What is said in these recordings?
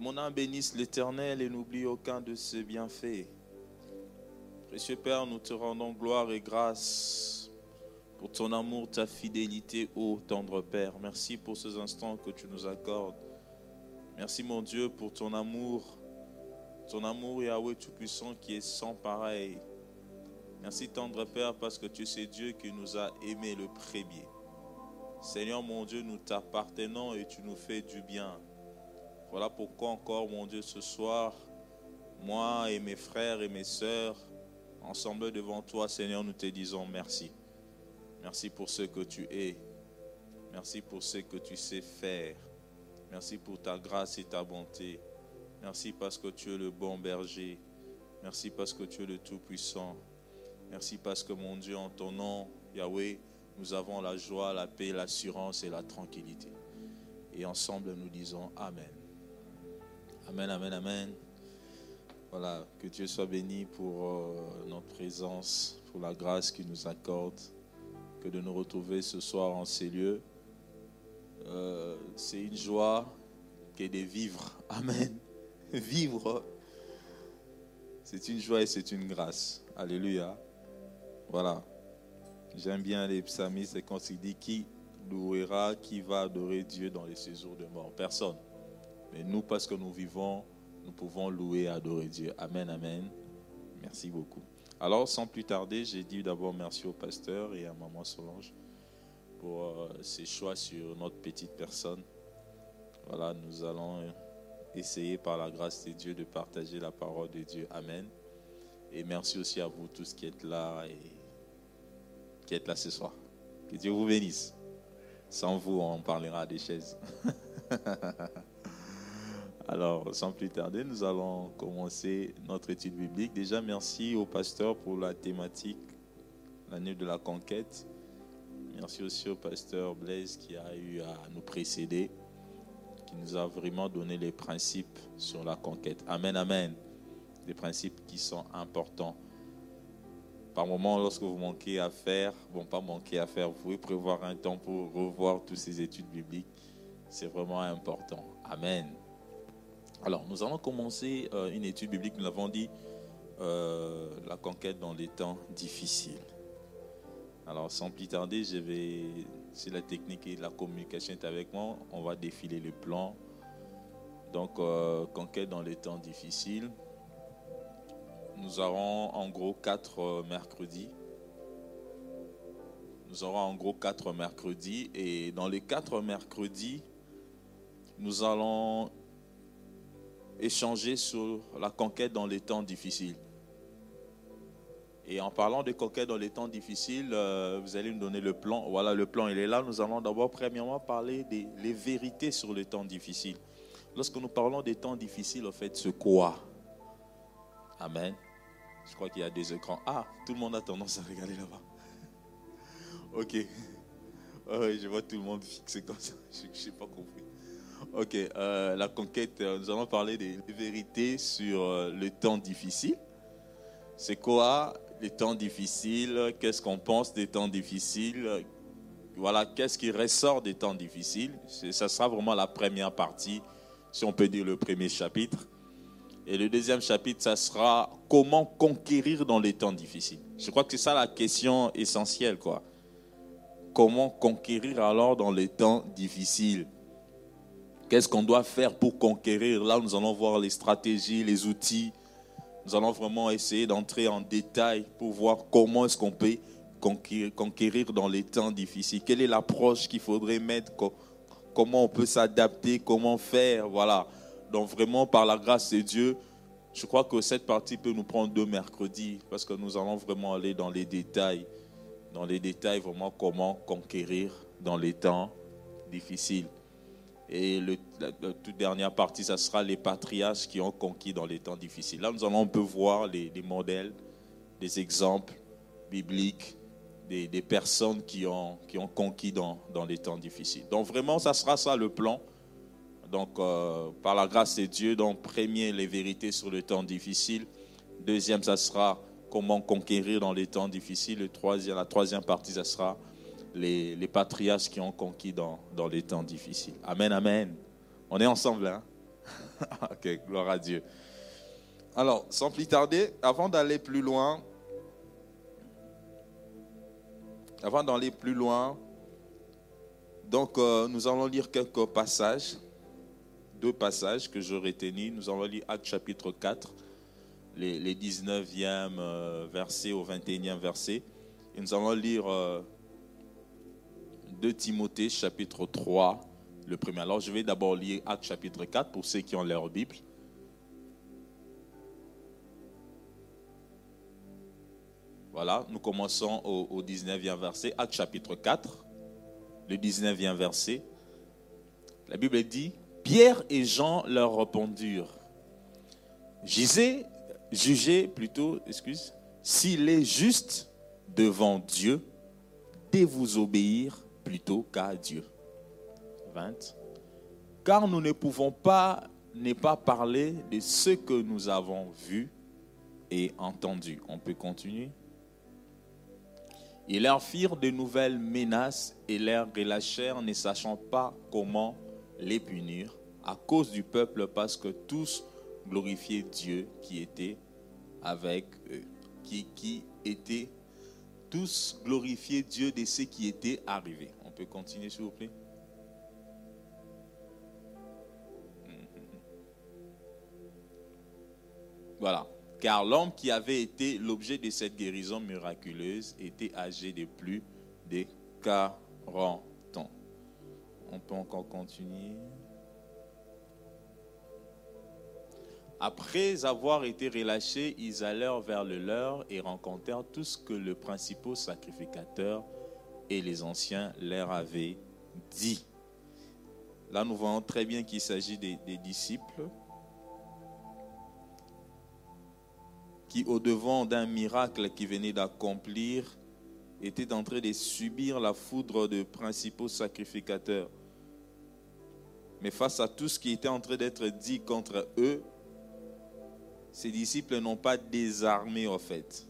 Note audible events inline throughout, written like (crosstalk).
mon âme bénisse l'Éternel et n'oublie aucun de ses bienfaits. Précieux Père, nous te rendons gloire et grâce pour ton amour, ta fidélité, ô tendre Père. Merci pour ces instants que tu nous accordes. Merci mon Dieu pour ton amour, ton amour Yahweh Tout-Puissant qui est sans pareil. Merci tendre Père parce que tu sais Dieu qui nous a aimés le premier. Seigneur mon Dieu, nous t'appartenons et tu nous fais du bien. Voilà pourquoi encore mon Dieu ce soir, moi et mes frères et mes sœurs, ensemble devant toi Seigneur, nous te disons merci. Merci pour ce que tu es. Merci pour ce que tu sais faire. Merci pour ta grâce et ta bonté. Merci parce que tu es le bon berger. Merci parce que tu es le Tout-Puissant. Merci parce que mon Dieu, en ton nom, Yahweh, nous avons la joie, la paix, l'assurance et la tranquillité. Et ensemble, nous disons Amen. Amen, Amen, Amen. Voilà, que Dieu soit béni pour euh, notre présence, pour la grâce qu'il nous accorde, que de nous retrouver ce soir en ces lieux. Euh, c'est une joie que de vivre. (laughs) Amen. Vivre. C'est une joie et c'est une grâce. Alléluia. Voilà. J'aime bien les psalmistes, quand il dit qui louera, qui va adorer Dieu dans les séjours de mort. Personne. Mais nous, parce que nous vivons, nous pouvons louer et adorer Dieu. Amen, amen. Merci beaucoup. Alors, sans plus tarder, j'ai dit d'abord merci au pasteur et à maman Solange pour euh, ces choix sur notre petite personne. Voilà, nous allons essayer par la grâce de Dieu de partager la parole de Dieu. Amen. Et merci aussi à vous tous qui êtes là et qui êtes là ce soir. Que Dieu vous bénisse. Sans vous, on parlera des chaises. (laughs) Alors, sans plus tarder, nous allons commencer notre étude biblique. Déjà, merci au pasteur pour la thématique, l'année de la conquête. Merci aussi au pasteur Blaise qui a eu à nous précéder, qui nous a vraiment donné les principes sur la conquête. Amen, amen. Des principes qui sont importants. Par moment, lorsque vous manquez à faire, bon, pas manquer à faire, vous pouvez prévoir un temps pour revoir toutes ces études bibliques. C'est vraiment important. Amen. Alors, nous allons commencer euh, une étude biblique, nous l'avons dit, euh, la conquête dans les temps difficiles. Alors, sans plus tarder, je vais, si la technique et la communication est avec moi, on va défiler le plan. Donc, euh, conquête dans les temps difficiles. Nous aurons en gros quatre mercredis. Nous aurons en gros quatre mercredis. Et dans les quatre mercredis, nous allons échanger sur la conquête dans les temps difficiles. Et en parlant de conquête dans les temps difficiles, euh, vous allez me donner le plan. Voilà, le plan, il est là. Nous allons d'abord, premièrement, parler des les vérités sur les temps difficiles. Lorsque nous parlons des temps difficiles, en fait, c'est quoi? Amen. Je crois qu'il y a des écrans. Ah, tout le monde a tendance à regarder là-bas. Ok. (laughs) je vois tout le monde fixé comme ça. (laughs) Je n'ai pas compris. Ok, euh, la conquête, euh, nous allons parler des vérités sur euh, le temps difficile. C'est quoi les temps difficiles? Qu'est-ce qu'on pense des temps difficiles? Voilà, qu'est-ce qui ressort des temps difficiles? Ça sera vraiment la première partie, si on peut dire le premier chapitre. Et le deuxième chapitre, ça sera comment conquérir dans les temps difficiles. Je crois que c'est ça la question essentielle, quoi. Comment conquérir alors dans les temps difficiles? Qu'est-ce qu'on doit faire pour conquérir? Là, nous allons voir les stratégies, les outils. Nous allons vraiment essayer d'entrer en détail pour voir comment est-ce qu'on peut conquérir dans les temps difficiles. Quelle est l'approche qu'il faudrait mettre? Comment on peut s'adapter? Comment faire? Voilà. Donc vraiment, par la grâce de Dieu, je crois que cette partie peut nous prendre deux mercredis parce que nous allons vraiment aller dans les détails. Dans les détails, vraiment comment conquérir dans les temps difficiles. Et le, la, toute dernière partie, ça sera les patriarches qui ont conquis dans les temps difficiles. Là, nous allons un peu voir les, modèles, des exemples bibliques, des, personnes qui ont, qui ont conquis dans, dans, les temps difficiles. Donc vraiment, ça sera ça le plan. Donc, euh, par la grâce de Dieu, donc premier, les vérités sur le temps difficile. Deuxième, ça sera comment conquérir dans les temps difficiles. Le troisième, la troisième partie, ça sera les, patriarches qui ont conquis dans, les temps difficiles. Amen, amen. On est ensemble, hein? (laughs) Ok, gloire à Dieu. Alors, sans plus tarder, avant d'aller plus loin, avant d'aller plus loin, donc euh, nous allons lire quelques passages, deux passages que je retenu. Nous allons lire Acte chapitre 4, les, 19e euh, versets au 21e verset. Et nous allons lire 2 euh, Timothée chapitre 3, le premier. Alors je vais d'abord lire Acte chapitre 4 pour ceux qui ont leur Bible. Voilà, nous commençons au, 19e verset, Acte chapitre 4, le 19e verset. La Bible dit, Pierre et Jean leur répondirent, Gisez, jugez plutôt, excuse, s'il est juste devant Dieu de vous obéir plutôt qu'à Dieu. 20. Car nous ne pouvons pas ne pas parler de ce que nous avons vu et entendu. On peut continuer. Ils leur firent de nouvelles menaces et les relâchèrent, ne sachant pas comment les punir, à cause du peuple, parce que tous glorifiaient Dieu qui était avec eux, qui, qui était, tous glorifiaient Dieu de ce qui était arrivé. Peut continuer, s'il vous plaît. (laughs) Voilà car l'homme qui avait été l'objet de cette guérison miraculeuse était âgé de plus de 40 ans. On peut encore continuer. Après avoir été relâchés, ils allèrent vers le leur et rencontrèrent tout ce que le principal sacrificateur et les anciens leur avaient dit. Là, nous voyons très bien qu'il s'agit des, disciples qui, au-devant d'un miracle qui venait d'accomplir, était en train de subir la foudre de principaux sacrificateurs. Mais face à tout ce qui était en train d'être dit contre eux, ces disciples n'ont pas désarmé en fait.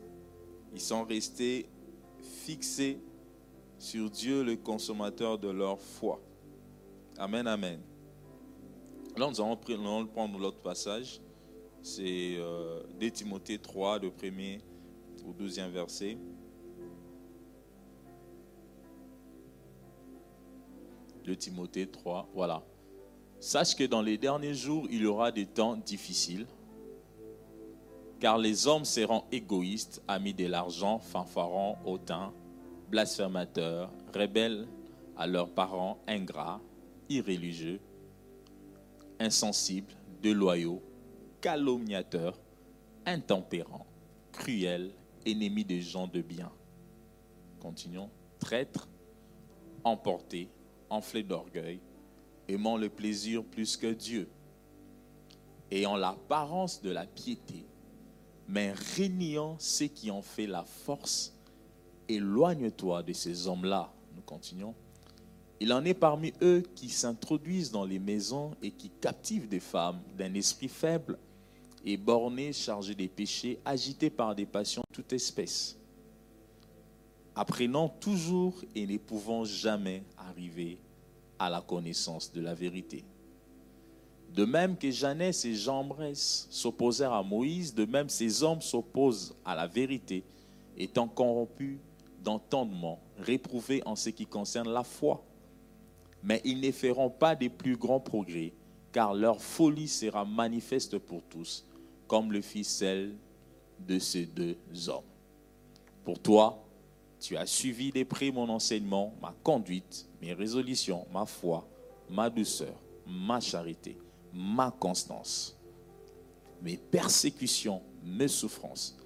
Ils sont restés fixés sur Dieu, le consommateur de leur foi. Amen, amen. Là, nous allons prendre l'autre passage c'est euh, 2 Timothée 3, de premier au 12e verset. De Timothée 3, voilà. Sache que dans les derniers jours, il y aura des temps difficiles, car les hommes seront égoïstes, amis de l'argent, fanfarons, hautains, blasphémateurs, rebelles à leurs parents, ingrats, irréligieux, insensibles, déloyaux, calomniateur, intempérant, cruel, ennemi des gens de bien. Continuons. Traître, emporté, enflé d'orgueil, aimant le plaisir plus que Dieu, ayant l'apparence de la piété, mais régnant ce qui en fait la force. Éloigne-toi de ces hommes-là. Nous continuons. Il en est parmi eux qui s'introduisent dans les maisons et qui captivent des femmes d'un esprit faible et borné, chargé des péchés, agité par des passions de toute espèce, apprenant toujours et ne pouvant jamais arriver à la connaissance de la vérité. De même que Jeannès et Jambres s'opposèrent à Moïse, de même ces hommes s'opposent à la vérité, étant corrompus d'entendement, réprouvés en ce qui concerne la foi. Mais ils ne feront pas des plus grands progrès, car leur folie sera manifeste pour tous, comme le fit celle de ces deux hommes. Pour toi, tu as suivi des près mon enseignement, ma conduite, mes résolutions, ma foi, ma douceur, ma charité, ma constance, mes persécutions, mes souffrances.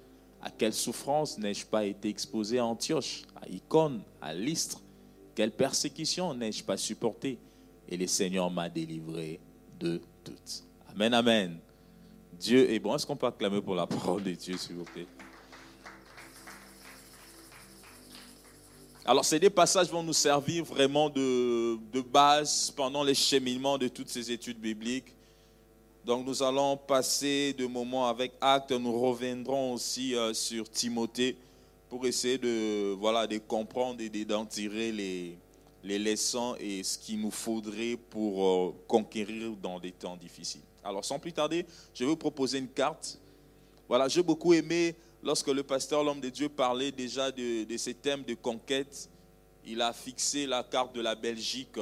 À quelle souffrance n'ai-je pas été exposé à Antioche, à Icône, à Lystre? Quelle persécution n'ai-je pas supporté? Et le Seigneur m'a délivré de toutes. Amen, amen. Dieu est bon. Est-ce qu'on peut acclamer pour la parole de Dieu, s'il vous plaît? Alors, ces deux passages vont nous servir vraiment de, de, base pendant les cheminements de toutes ces études bibliques. Donc, nous allons passer de moments avec Actes. Nous reviendrons aussi euh, sur Timothée pour essayer de, voilà, de comprendre et d'en tirer les, les leçons et ce qu'il nous faudrait pour euh, conquérir dans des temps difficiles. Alors sans plus tarder, je vais vous proposer une carte. Voilà, j'ai beaucoup aimé lorsque le pasteur, l'homme de Dieu, parlait déjà de, de ces thèmes de conquête. Il a fixé la carte de la Belgique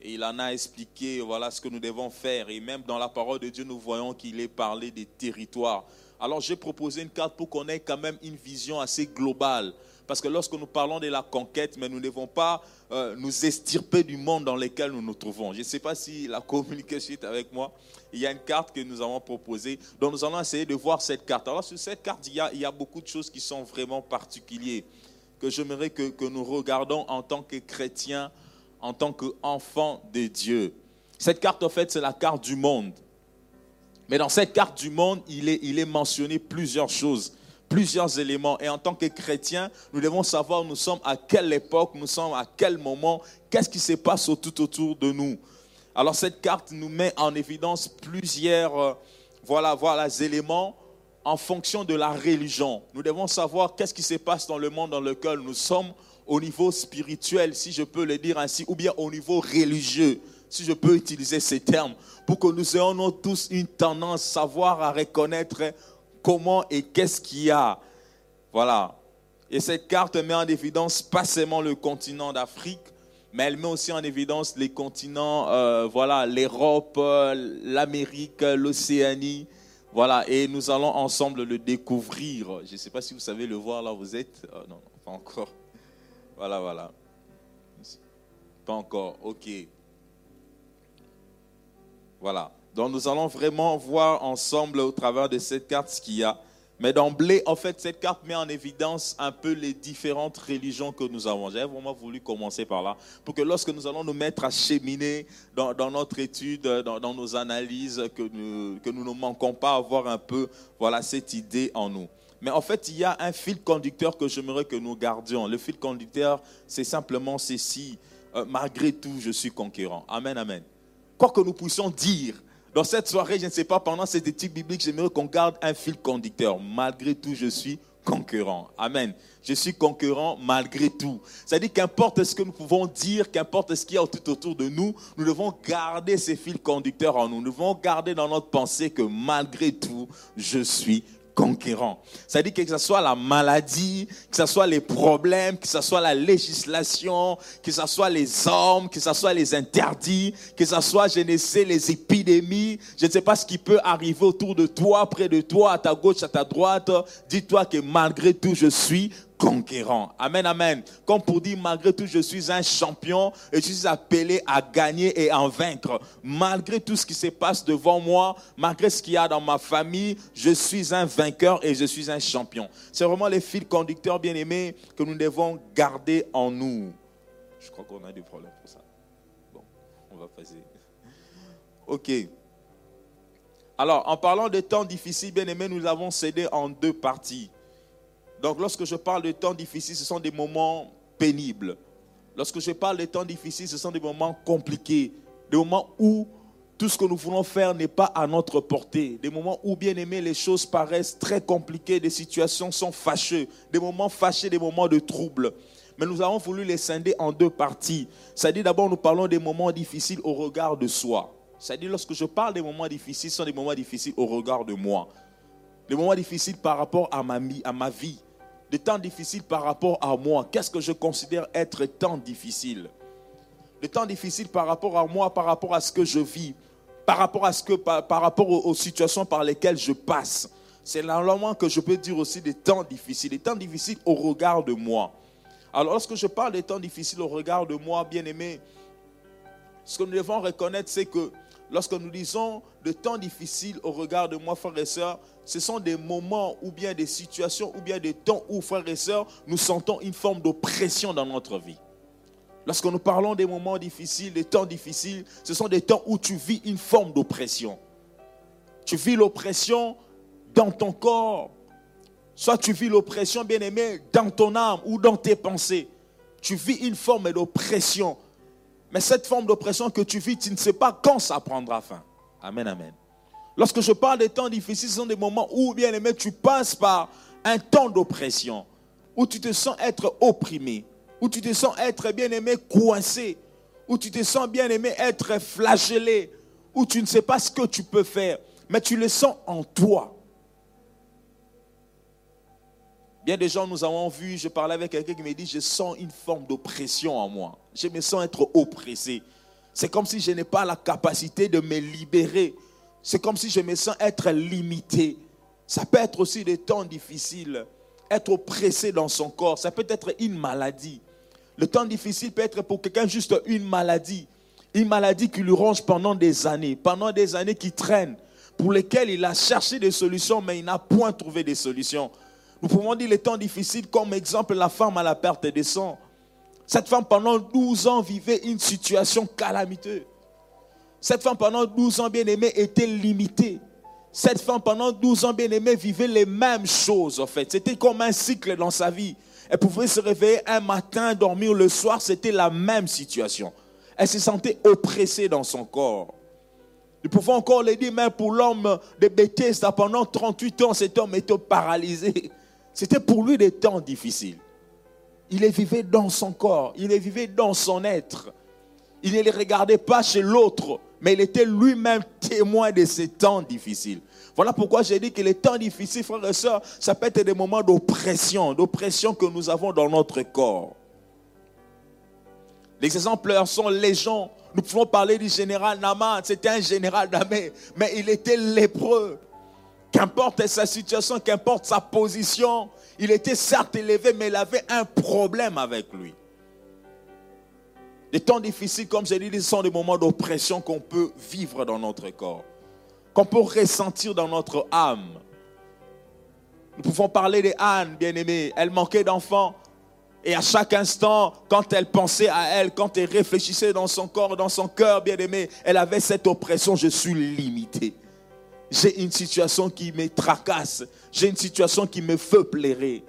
et il en a expliqué voilà ce que nous devons faire. Et même dans la parole de Dieu, nous voyons qu'il est parlé des territoires. Alors j'ai proposé une carte pour qu'on ait quand même une vision assez globale. Parce que lorsque nous parlons de la conquête, mais nous ne devons pas euh, nous estirper du monde dans lequel nous nous trouvons. Je ne sais pas si la communication est avec moi. Il y a une carte que nous avons proposée, donc nous allons essayer de voir cette carte. Alors sur cette carte, il y a, il y a beaucoup de choses qui sont vraiment particulières, que j'aimerais que, que nous regardons en tant que chrétiens, en tant qu'enfants de Dieu. Cette carte, en fait, c'est la carte du monde. Mais dans cette carte du monde, il est, il est mentionné plusieurs choses, plusieurs éléments. Et en tant que chrétiens, nous devons savoir nous sommes à quelle époque, nous sommes à quel moment, qu'est-ce qui se passe tout autour de nous. Alors cette carte nous met en évidence plusieurs euh, voilà, voilà, éléments en fonction de la religion. Nous devons savoir qu'est-ce qui se passe dans le monde dans lequel nous sommes au niveau spirituel, si je peux le dire ainsi, ou bien au niveau religieux si je peux utiliser ces termes, pour que nous ayons tous une tendance, savoir à reconnaître comment et qu'est-ce qu'il y a. Voilà. Et cette carte met en évidence pas seulement le continent d'Afrique, mais elle met aussi en évidence les continents, euh, voilà, l'Europe, l'Amérique, l'Océanie. Voilà, et nous allons ensemble le découvrir. Je ne sais pas si vous savez le voir là, vous êtes. Non, pas encore. Voilà, voilà. Pas encore, ok. Voilà. Donc nous allons vraiment voir ensemble au travers de cette carte ce qu'il y a. Mais d'emblée, en fait, cette carte met en évidence un peu les différentes religions que nous avons. J'avais vraiment voulu commencer par là, pour que lorsque nous allons nous mettre à cheminer dans, notre étude, dans, nos analyses, que nous, ne manquons pas à avoir un peu voilà, cette idée en nous. Mais en fait, il y a un fil conducteur que j'aimerais que nous gardions. Le fil conducteur, c'est simplement ceci. Euh, malgré tout, je suis conquérant. Amen, amen quoi que nous puissions dire dans cette soirée, je ne sais pas, pendant cette étude biblique, j'aimerais qu'on garde un fil conducteur. Malgré tout, je suis conquérant. Amen. Je suis conquérant malgré tout. C'est-à-dire qu'importe ce que nous pouvons dire, qu'importe ce qu'il y a tout autour de nous, nous devons garder ces fils conducteurs en nous. Nous devons garder dans notre pensée que malgré tout, je suis conquérant. C'est-à-dire que, que ce soit la maladie, que ce soit les problèmes, que ce soit la législation, que ce soit les hommes, que ce soit les interdits, que ce soit, je ne sais, les épidémies, je ne sais pas ce qui peut arriver autour de toi, près de toi, à ta gauche, à ta droite. Dis-toi que malgré tout, je suis conquérant. Amen, amen. Comme pour dire, malgré tout, je suis un champion et je suis appelé à gagner et à vaincre. Malgré tout ce qui se passe devant moi, malgré ce qu'il y a dans ma famille, je suis un vainqueur et je suis un champion. C'est vraiment les fils conducteurs bien-aimés que nous devons garder en nous. Je crois qu'on a des problèmes pour ça. Bon, on va passer. (laughs) Ok. Alors, en parlant de temps difficiles, bien-aimés, nous avons cédé en deux parties. Donc lorsque je parle de temps difficiles, ce sont des moments pénibles. Lorsque je parle de temps difficiles, ce sont des moments compliqués, des moments où tout ce que nous voulons faire n'est pas à notre portée, des moments où, bien aimé, les choses paraissent très compliquées, des situations sont fâcheuses, des moments fâchés, des moments de trouble. Mais nous avons voulu les scinder en deux parties. C'est-à-dire d'abord, nous parlons des moments difficiles au regard de soi. C'est-à-dire lorsque je parle des moments difficiles, ce sont des moments difficiles au regard de moi. Des moments difficiles par rapport à ma, à ma vie, des temps difficiles par rapport à moi. Qu'est-ce que je considère être temps difficile? Des temps difficiles par rapport à moi, par rapport à ce que je vis, par rapport à ce que, par, rapport aux, situations par lesquelles je passe. C'est normalement que je peux dire aussi des temps difficiles, des temps difficiles au regard de moi. Alors lorsque je parle des temps difficiles au regard de moi, bien aimé, ce que nous devons reconnaître, c'est que lorsque nous disons de temps difficiles au regard de moi, frères et sœurs, ce sont des moments ou bien des situations ou bien des temps où, frères et sœurs, nous sentons une forme d'oppression dans notre vie. Lorsque nous parlons des moments difficiles, des temps difficiles, ce sont des temps où tu vis une forme d'oppression. Tu vis l'oppression dans ton corps. Soit tu vis l'oppression, bien aimé, dans ton âme ou dans tes pensées. Tu vis une forme d'oppression mais cette forme d'oppression que tu vis, tu ne sais pas quand ça prendra fin. Amen, amen. Lorsque je parle des temps difficiles, ce sont des moments où, bien aimé, tu passes par un temps d'oppression, où tu te sens être opprimé, où tu te sens être bien aimé coincé, où tu te sens bien aimé être flagellé, où tu ne sais pas ce que tu peux faire, mais tu le sens en toi. Bien des gens, nous avons vu, je parlais avec quelqu'un qui me dit, je sens une forme d'oppression en moi. Je me sens être oppressé. C'est comme si je n'ai pas la capacité de me libérer. C'est comme si je me sens être limité. Ça peut être aussi des temps difficiles. Être oppressé dans son corps, ça peut être une maladie. Le temps difficile peut être pour quelqu'un juste une maladie. Une maladie qui lui ronge pendant des années, pendant des années qui traînent, pour lesquelles il a cherché des solutions, mais il n'a point trouvé des solutions. Nous pouvons dire les temps difficiles comme exemple la femme à la perte des sang. Cette femme pendant 12 ans vivait une situation calamiteuse. Cette femme pendant 12 ans bien aimée était limitée. Cette femme pendant 12 ans bien aimée vivait les mêmes choses en fait. C'était comme un cycle dans sa vie. Elle pouvait se réveiller un matin, dormir le soir, c'était la même situation. Elle se sentait oppressée dans son corps. Nous pouvons encore le dire, même pour l'homme de Bethesda, pendant 38 ans, cet homme était paralysé. C'était pour lui des temps difficiles. Il les vivait dans son corps, il les vivait dans son être. Il ne les regardait pas chez l'autre, mais il était lui-même témoin de ces temps difficiles. Voilà pourquoi j'ai dit que les temps difficiles, frères et sœurs, ça peut être des moments d'oppression, d'oppression que nous avons dans notre corps. Les exemplaires sont les gens. Nous pouvons parler du général Naman. C'était un général d'armée, mais il était lépreux. Qu'importe sa situation, qu'importe sa position, il était certes élevé, mais il avait un problème avec lui. Les temps difficiles, comme je l'ai dit, sont des moments d'oppression qu'on peut vivre dans notre corps, qu'on peut ressentir dans notre âme. Nous pouvons parler des Anne, bien-aimée. Elle manquait d'enfants. Et à chaque instant, quand elle pensait à elle, quand elle réfléchissait dans son corps, dans son cœur, bien-aimé, elle avait cette oppression, je suis limité. J'ai une situation qui me tracasse. J'ai une situation qui me fait pleurer.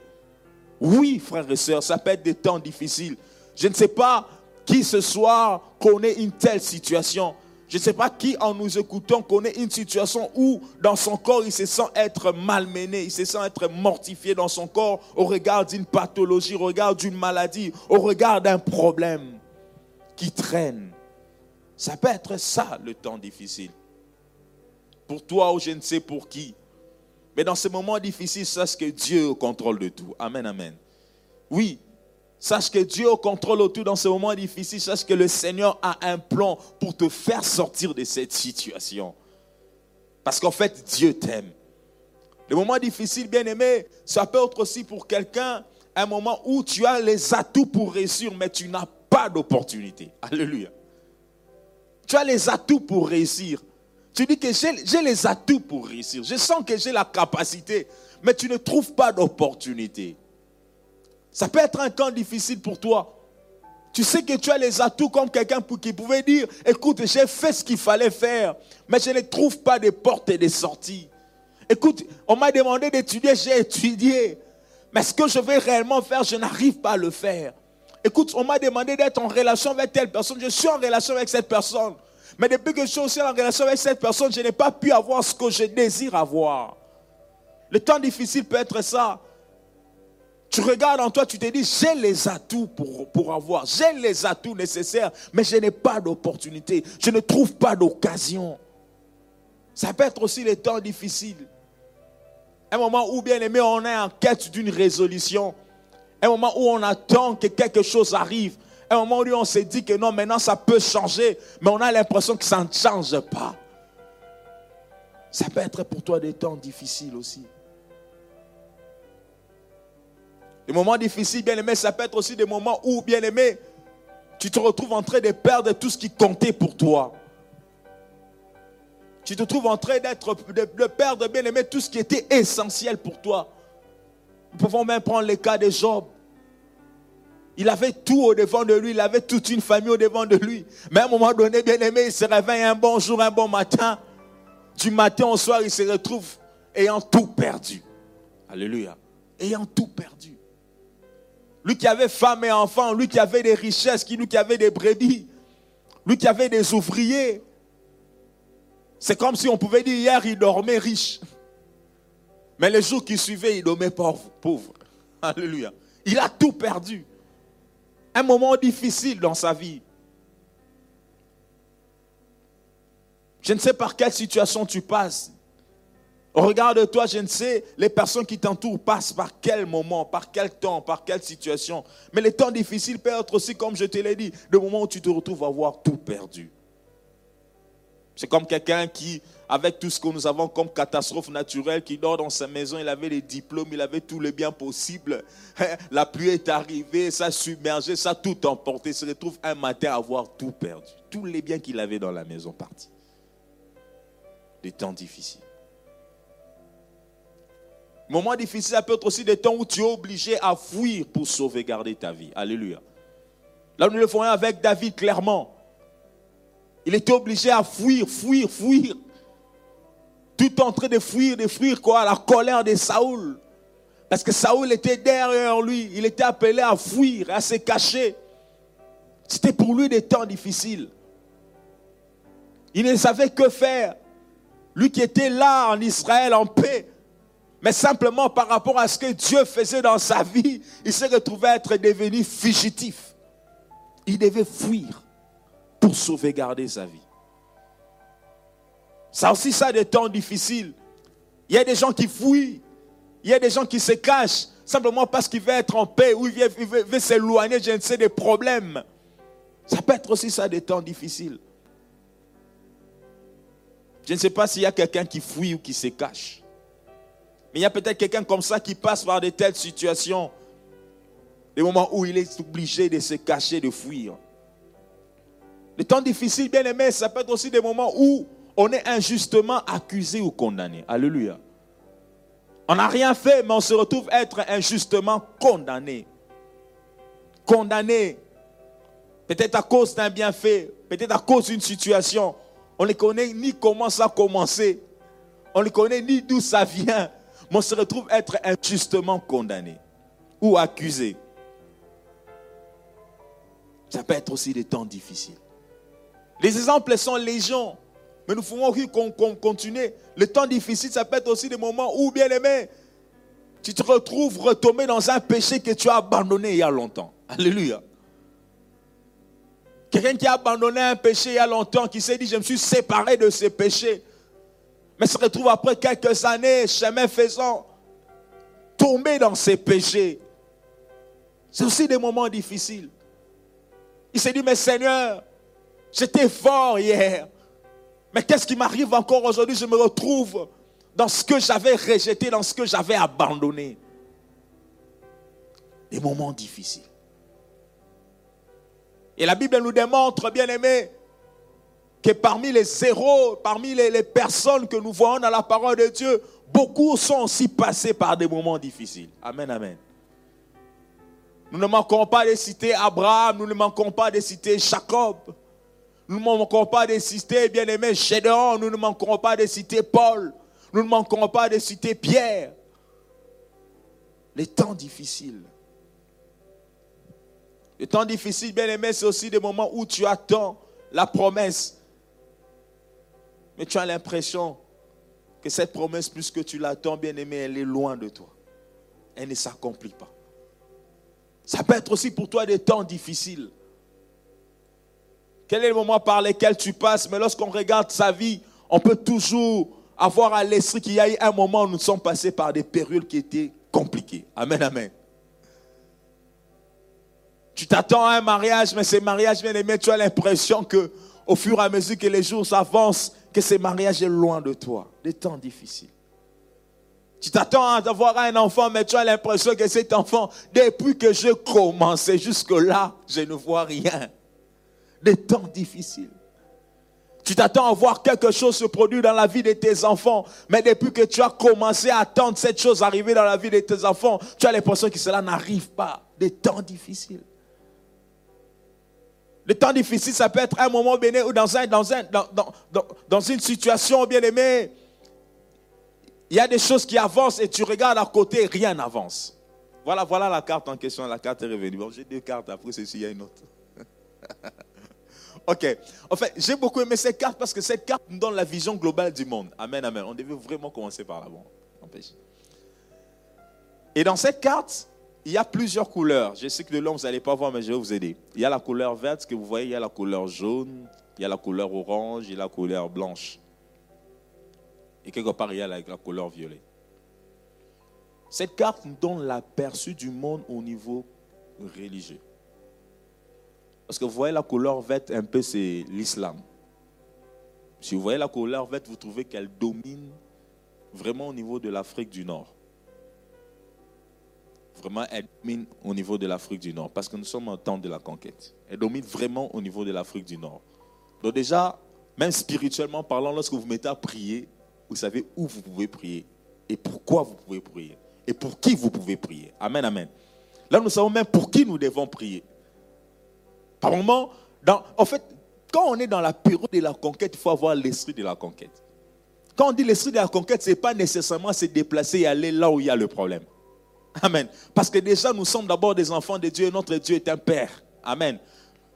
Oui, frères et sœurs, ça peut être des temps difficiles. Je ne sais pas qui ce soir connaît une telle situation. Je ne sais pas qui en nous écoutant connaît une situation où dans son corps il se sent être malmené, il se sent être mortifié dans son corps au regard d'une pathologie, au regard d'une maladie, au regard d'un problème qui traîne. Ça peut être ça le temps difficile pour toi ou je ne sais pour qui. Mais dans ces moments difficiles, sache que Dieu au contrôle de tout. Amen, amen. Oui, sache que Dieu contrôle tout dans ces moments difficiles. Sache que le Seigneur a un plan pour te faire sortir de cette situation. Parce qu'en fait, Dieu t'aime. Les moments difficiles, bien aimé, ça peut être aussi pour quelqu'un un moment où tu as les atouts pour réussir, mais tu n'as pas d'opportunité. Alléluia. Tu as les atouts pour réussir, tu dis que j'ai les atouts pour réussir. Je sens que j'ai la capacité, mais tu ne trouves pas d'opportunité. Ça peut être un temps difficile pour toi. Tu sais que tu as les atouts comme quelqu'un qui pouvait dire, écoute, j'ai fait ce qu'il fallait faire, mais je ne trouve pas de portes et de sorties. Écoute, on m'a demandé d'étudier, j'ai étudié. Mais ce que je vais réellement faire, je n'arrive pas à le faire. Écoute, on m'a demandé d'être en relation avec telle personne, je suis en relation avec cette personne. Mais depuis que je suis aussi en relation avec cette personne, je n'ai pas pu avoir ce que je désire avoir. Le temps difficile peut être ça. Tu regardes en toi, tu te dis, j'ai les atouts pour, pour avoir, j'ai les atouts nécessaires, mais je n'ai pas d'opportunité, je ne trouve pas d'occasion. Ça peut être aussi les temps difficiles. Un moment où, bien aimé, on est en quête d'une résolution. Un moment où on attend que quelque chose arrive un moment où on s'est dit que non, maintenant ça peut changer, mais on a l'impression que ça ne change pas. Ça peut être pour toi des temps difficiles aussi. Des moments difficiles, bien aimé, ça peut être aussi des moments où, bien aimé, tu te retrouves en train de perdre tout ce qui comptait pour toi. Tu te trouves en train d'être, de, perdre, bien aimé, tout ce qui était essentiel pour toi. Nous pouvons même prendre le cas de Job. Il avait tout au devant de lui, il avait toute une famille au devant de lui. Mais à un moment donné, bien aimé, il se réveille un bon jour, un bon matin. Du matin au soir, il se retrouve ayant tout perdu. Alléluia. Ayant tout perdu. Lui qui avait femme et enfants, lui qui avait des richesses, lui qui avait des brebis, lui qui avait des ouvriers. C'est comme si on pouvait dire hier, il dormait riche. Mais les jours qui suivaient, il dormait pauvre. pauvre. (laughs) Alléluia. Il a tout perdu un moment difficile dans sa vie. Je ne sais par quelle situation tu passes. Regarde-toi, je ne sais, les personnes qui t'entourent passent par quel moment, par quel temps, par quelle situation. Mais les temps difficiles peuvent être aussi, comme je te l'ai dit, le moment où tu te retrouves à avoir tout perdu. C'est comme quelqu'un qui, avec tout ce que nous avons comme catastrophe naturelle, qui dort dans sa maison, il avait les diplômes, il avait tous les biens possibles. (laughs) La pluie est arrivée, ça a submergé, ça a tout emporté. Il se retrouve un matin à avoir tout perdu. Tous les biens qu'il avait dans la maison partis. Des temps difficiles. Moment difficile, ça peut être aussi des temps où tu es obligé à fuir pour sauvegarder ta vie. Alléluia. Là, nous le voyons avec David clairement. Il était obligé à fuir, fuir, fuir. Tout en train de fuir, de fuir quoi La colère de Saoul. Parce que Saoul était derrière lui. Il était appelé à fuir, à se cacher. C'était pour lui des temps difficiles. Il ne savait que faire. Lui qui était là en Israël en paix, mais simplement par rapport à ce que Dieu faisait dans sa vie, il s'est retrouvé à être devenu fugitif. Il devait fuir pour sauvegarder sa vie. Ça aussi, ça des temps difficiles. Il y a des gens qui fuient. Il y a des gens qui se cachent simplement parce qu'ils veulent être en paix ou ils veulent, s'éloigner, je ne sais, des problèmes. Ça peut être aussi ça des temps difficiles. Je ne sais pas s'il y a quelqu'un qui fuit ou qui se cache. Mais il y a peut-être quelqu'un comme ça qui passe par de telles situations. Des moments où il est obligé de se cacher, de fuir. Les temps difficiles, bien aimés, ça peut être aussi des moments où on est injustement accusé ou condamné. Alléluia. On n'a rien fait, mais on se retrouve être injustement condamné. Condamné. Peut-être à cause d'un bienfait, peut-être à cause d'une situation. On ne connaît ni comment ça a commencé. On ne connaît ni d'où ça vient mais on se retrouve être injustement condamné ou accusé. Ça peut être aussi des temps difficiles. Les exemples sont légion. Mais nous pouvons continuer. Le temps difficile, ça peut être aussi des moments où, bien aimé, tu te retrouves retombé dans un péché que tu as abandonné il y a longtemps. Alléluia. Quelqu'un qui a abandonné un péché il y a longtemps, qui s'est dit, je me suis séparé de ce péché mais se retrouve après quelques années, chemin faisant, tomber dans ses péchés. C'est aussi des moments difficiles. Il s'est dit, mais Seigneur, j'étais fort hier. Mais qu'est-ce qui m'arrive encore aujourd'hui? Je me retrouve dans ce que j'avais rejeté, dans ce que j'avais abandonné. Des moments difficiles. Et la Bible nous démontre, bien aimé, que parmi les héros, parmi les, personnes que nous voyons dans la parole de Dieu, beaucoup sont aussi passés par des moments difficiles. Amen, amen. Nous ne manquons pas de citer Abraham, nous ne manquons pas de citer Jacob. Nous ne manquons pas de citer, bien aimé, Gédéon, nous ne manquons pas de citer Paul. Nous ne manquons pas de citer Pierre. Les temps difficiles. Les temps difficiles, bien aimé, c'est aussi des moments où tu attends la promesse mais tu as l'impression que cette promesse, plus que tu l'attends, bien aimé, elle est loin de toi. Elle ne s'accomplit pas. Ça peut être aussi pour toi des temps difficiles. Quel est le moment par lequel tu passes? Mais lorsqu'on regarde sa vie, on peut toujours avoir à l'esprit qu'il y a eu un moment où nous sommes passés par des périodes qui étaient compliquées. Amen, amen. Tu t'attends à un mariage, mais ces mariages, bien aimé, tu as l'impression que au fur et à mesure que les jours s'avancent, que ce mariage est loin de toi, des temps difficiles. Tu t'attends à avoir un enfant, mais tu as l'impression que cet enfant, depuis que je commençais jusque-là, je ne vois rien. Des temps difficiles. Tu t'attends à voir quelque chose se produire dans la vie de tes enfants, mais depuis que tu as commencé à attendre cette chose arriver dans la vie de tes enfants, tu as l'impression que cela n'arrive pas. Des temps difficiles. Le temps difficile, ça peut être un moment béni ou dans, un, dans, un, dans, dans, dans une situation bien aimée. Il y a des choses qui avancent et tu regardes à côté, rien n'avance. Voilà, voilà la carte en question. La carte est revenue. Bon, j'ai deux cartes. Après ceci, il y a une autre. (laughs) ok. En fait, j'ai beaucoup aimé cette carte parce que cette carte nous donne la vision globale du monde. Amen, amen. On devait vraiment commencer par là. Bon, Et dans cette carte, il y a plusieurs couleurs. Je sais que de l'homme, vous n'allez pas voir, mais je vais vous aider. Il y a la couleur verte que vous voyez, il y a la couleur jaune, il y a la couleur orange et la couleur blanche. Et quelque part, il y a la, la couleur violet. Cette carte nous donne l'aperçu du monde au niveau religieux. Parce que vous voyez la couleur verte, un peu, c'est l'islam. Si vous voyez la couleur verte, vous trouvez qu'elle domine vraiment au niveau de l'Afrique du Nord. Vraiment, elle domine au niveau de l'Afrique du Nord, parce que nous sommes en temps de la conquête. Elle domine vraiment au niveau de l'Afrique du Nord. Donc déjà, même spirituellement parlant, lorsque vous mettez à prier, vous savez où vous pouvez prier et pourquoi vous pouvez prier et pour qui vous pouvez prier. Amen, amen. Là, nous savons même pour qui nous devons prier. Par moment, en fait, quand on est dans la période de la conquête, il faut avoir l'esprit de la conquête. Quand on dit l'esprit de la conquête, ce n'est pas nécessairement se déplacer et aller là où il y a le problème. Amen. Parce que déjà, nous sommes d'abord des enfants de Dieu et notre Dieu est un Père. Amen.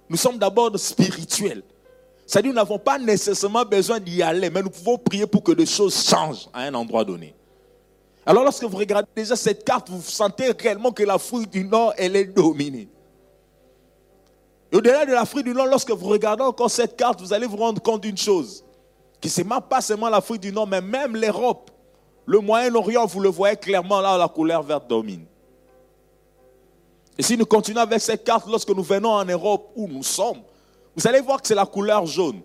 Nous sommes d'abord spirituels. C'est-à-dire, nous n'avons pas nécessairement besoin d'y aller, mais nous pouvons prier pour que les choses changent à un endroit donné. Alors, lorsque vous regardez déjà cette carte, vous sentez réellement que l'Afrique du Nord, elle est dominée. Et au-delà de l'Afrique du Nord, lorsque vous regardez encore cette carte, vous allez vous rendre compte d'une chose. Que ce n'est pas seulement l'Afrique du Nord, mais même l'Europe. Le Moyen-Orient, vous le voyez clairement là, la couleur verte domine. Et si nous continuons avec cette carte, lorsque nous venons en Europe, où nous sommes, vous allez voir que c'est la couleur jaune.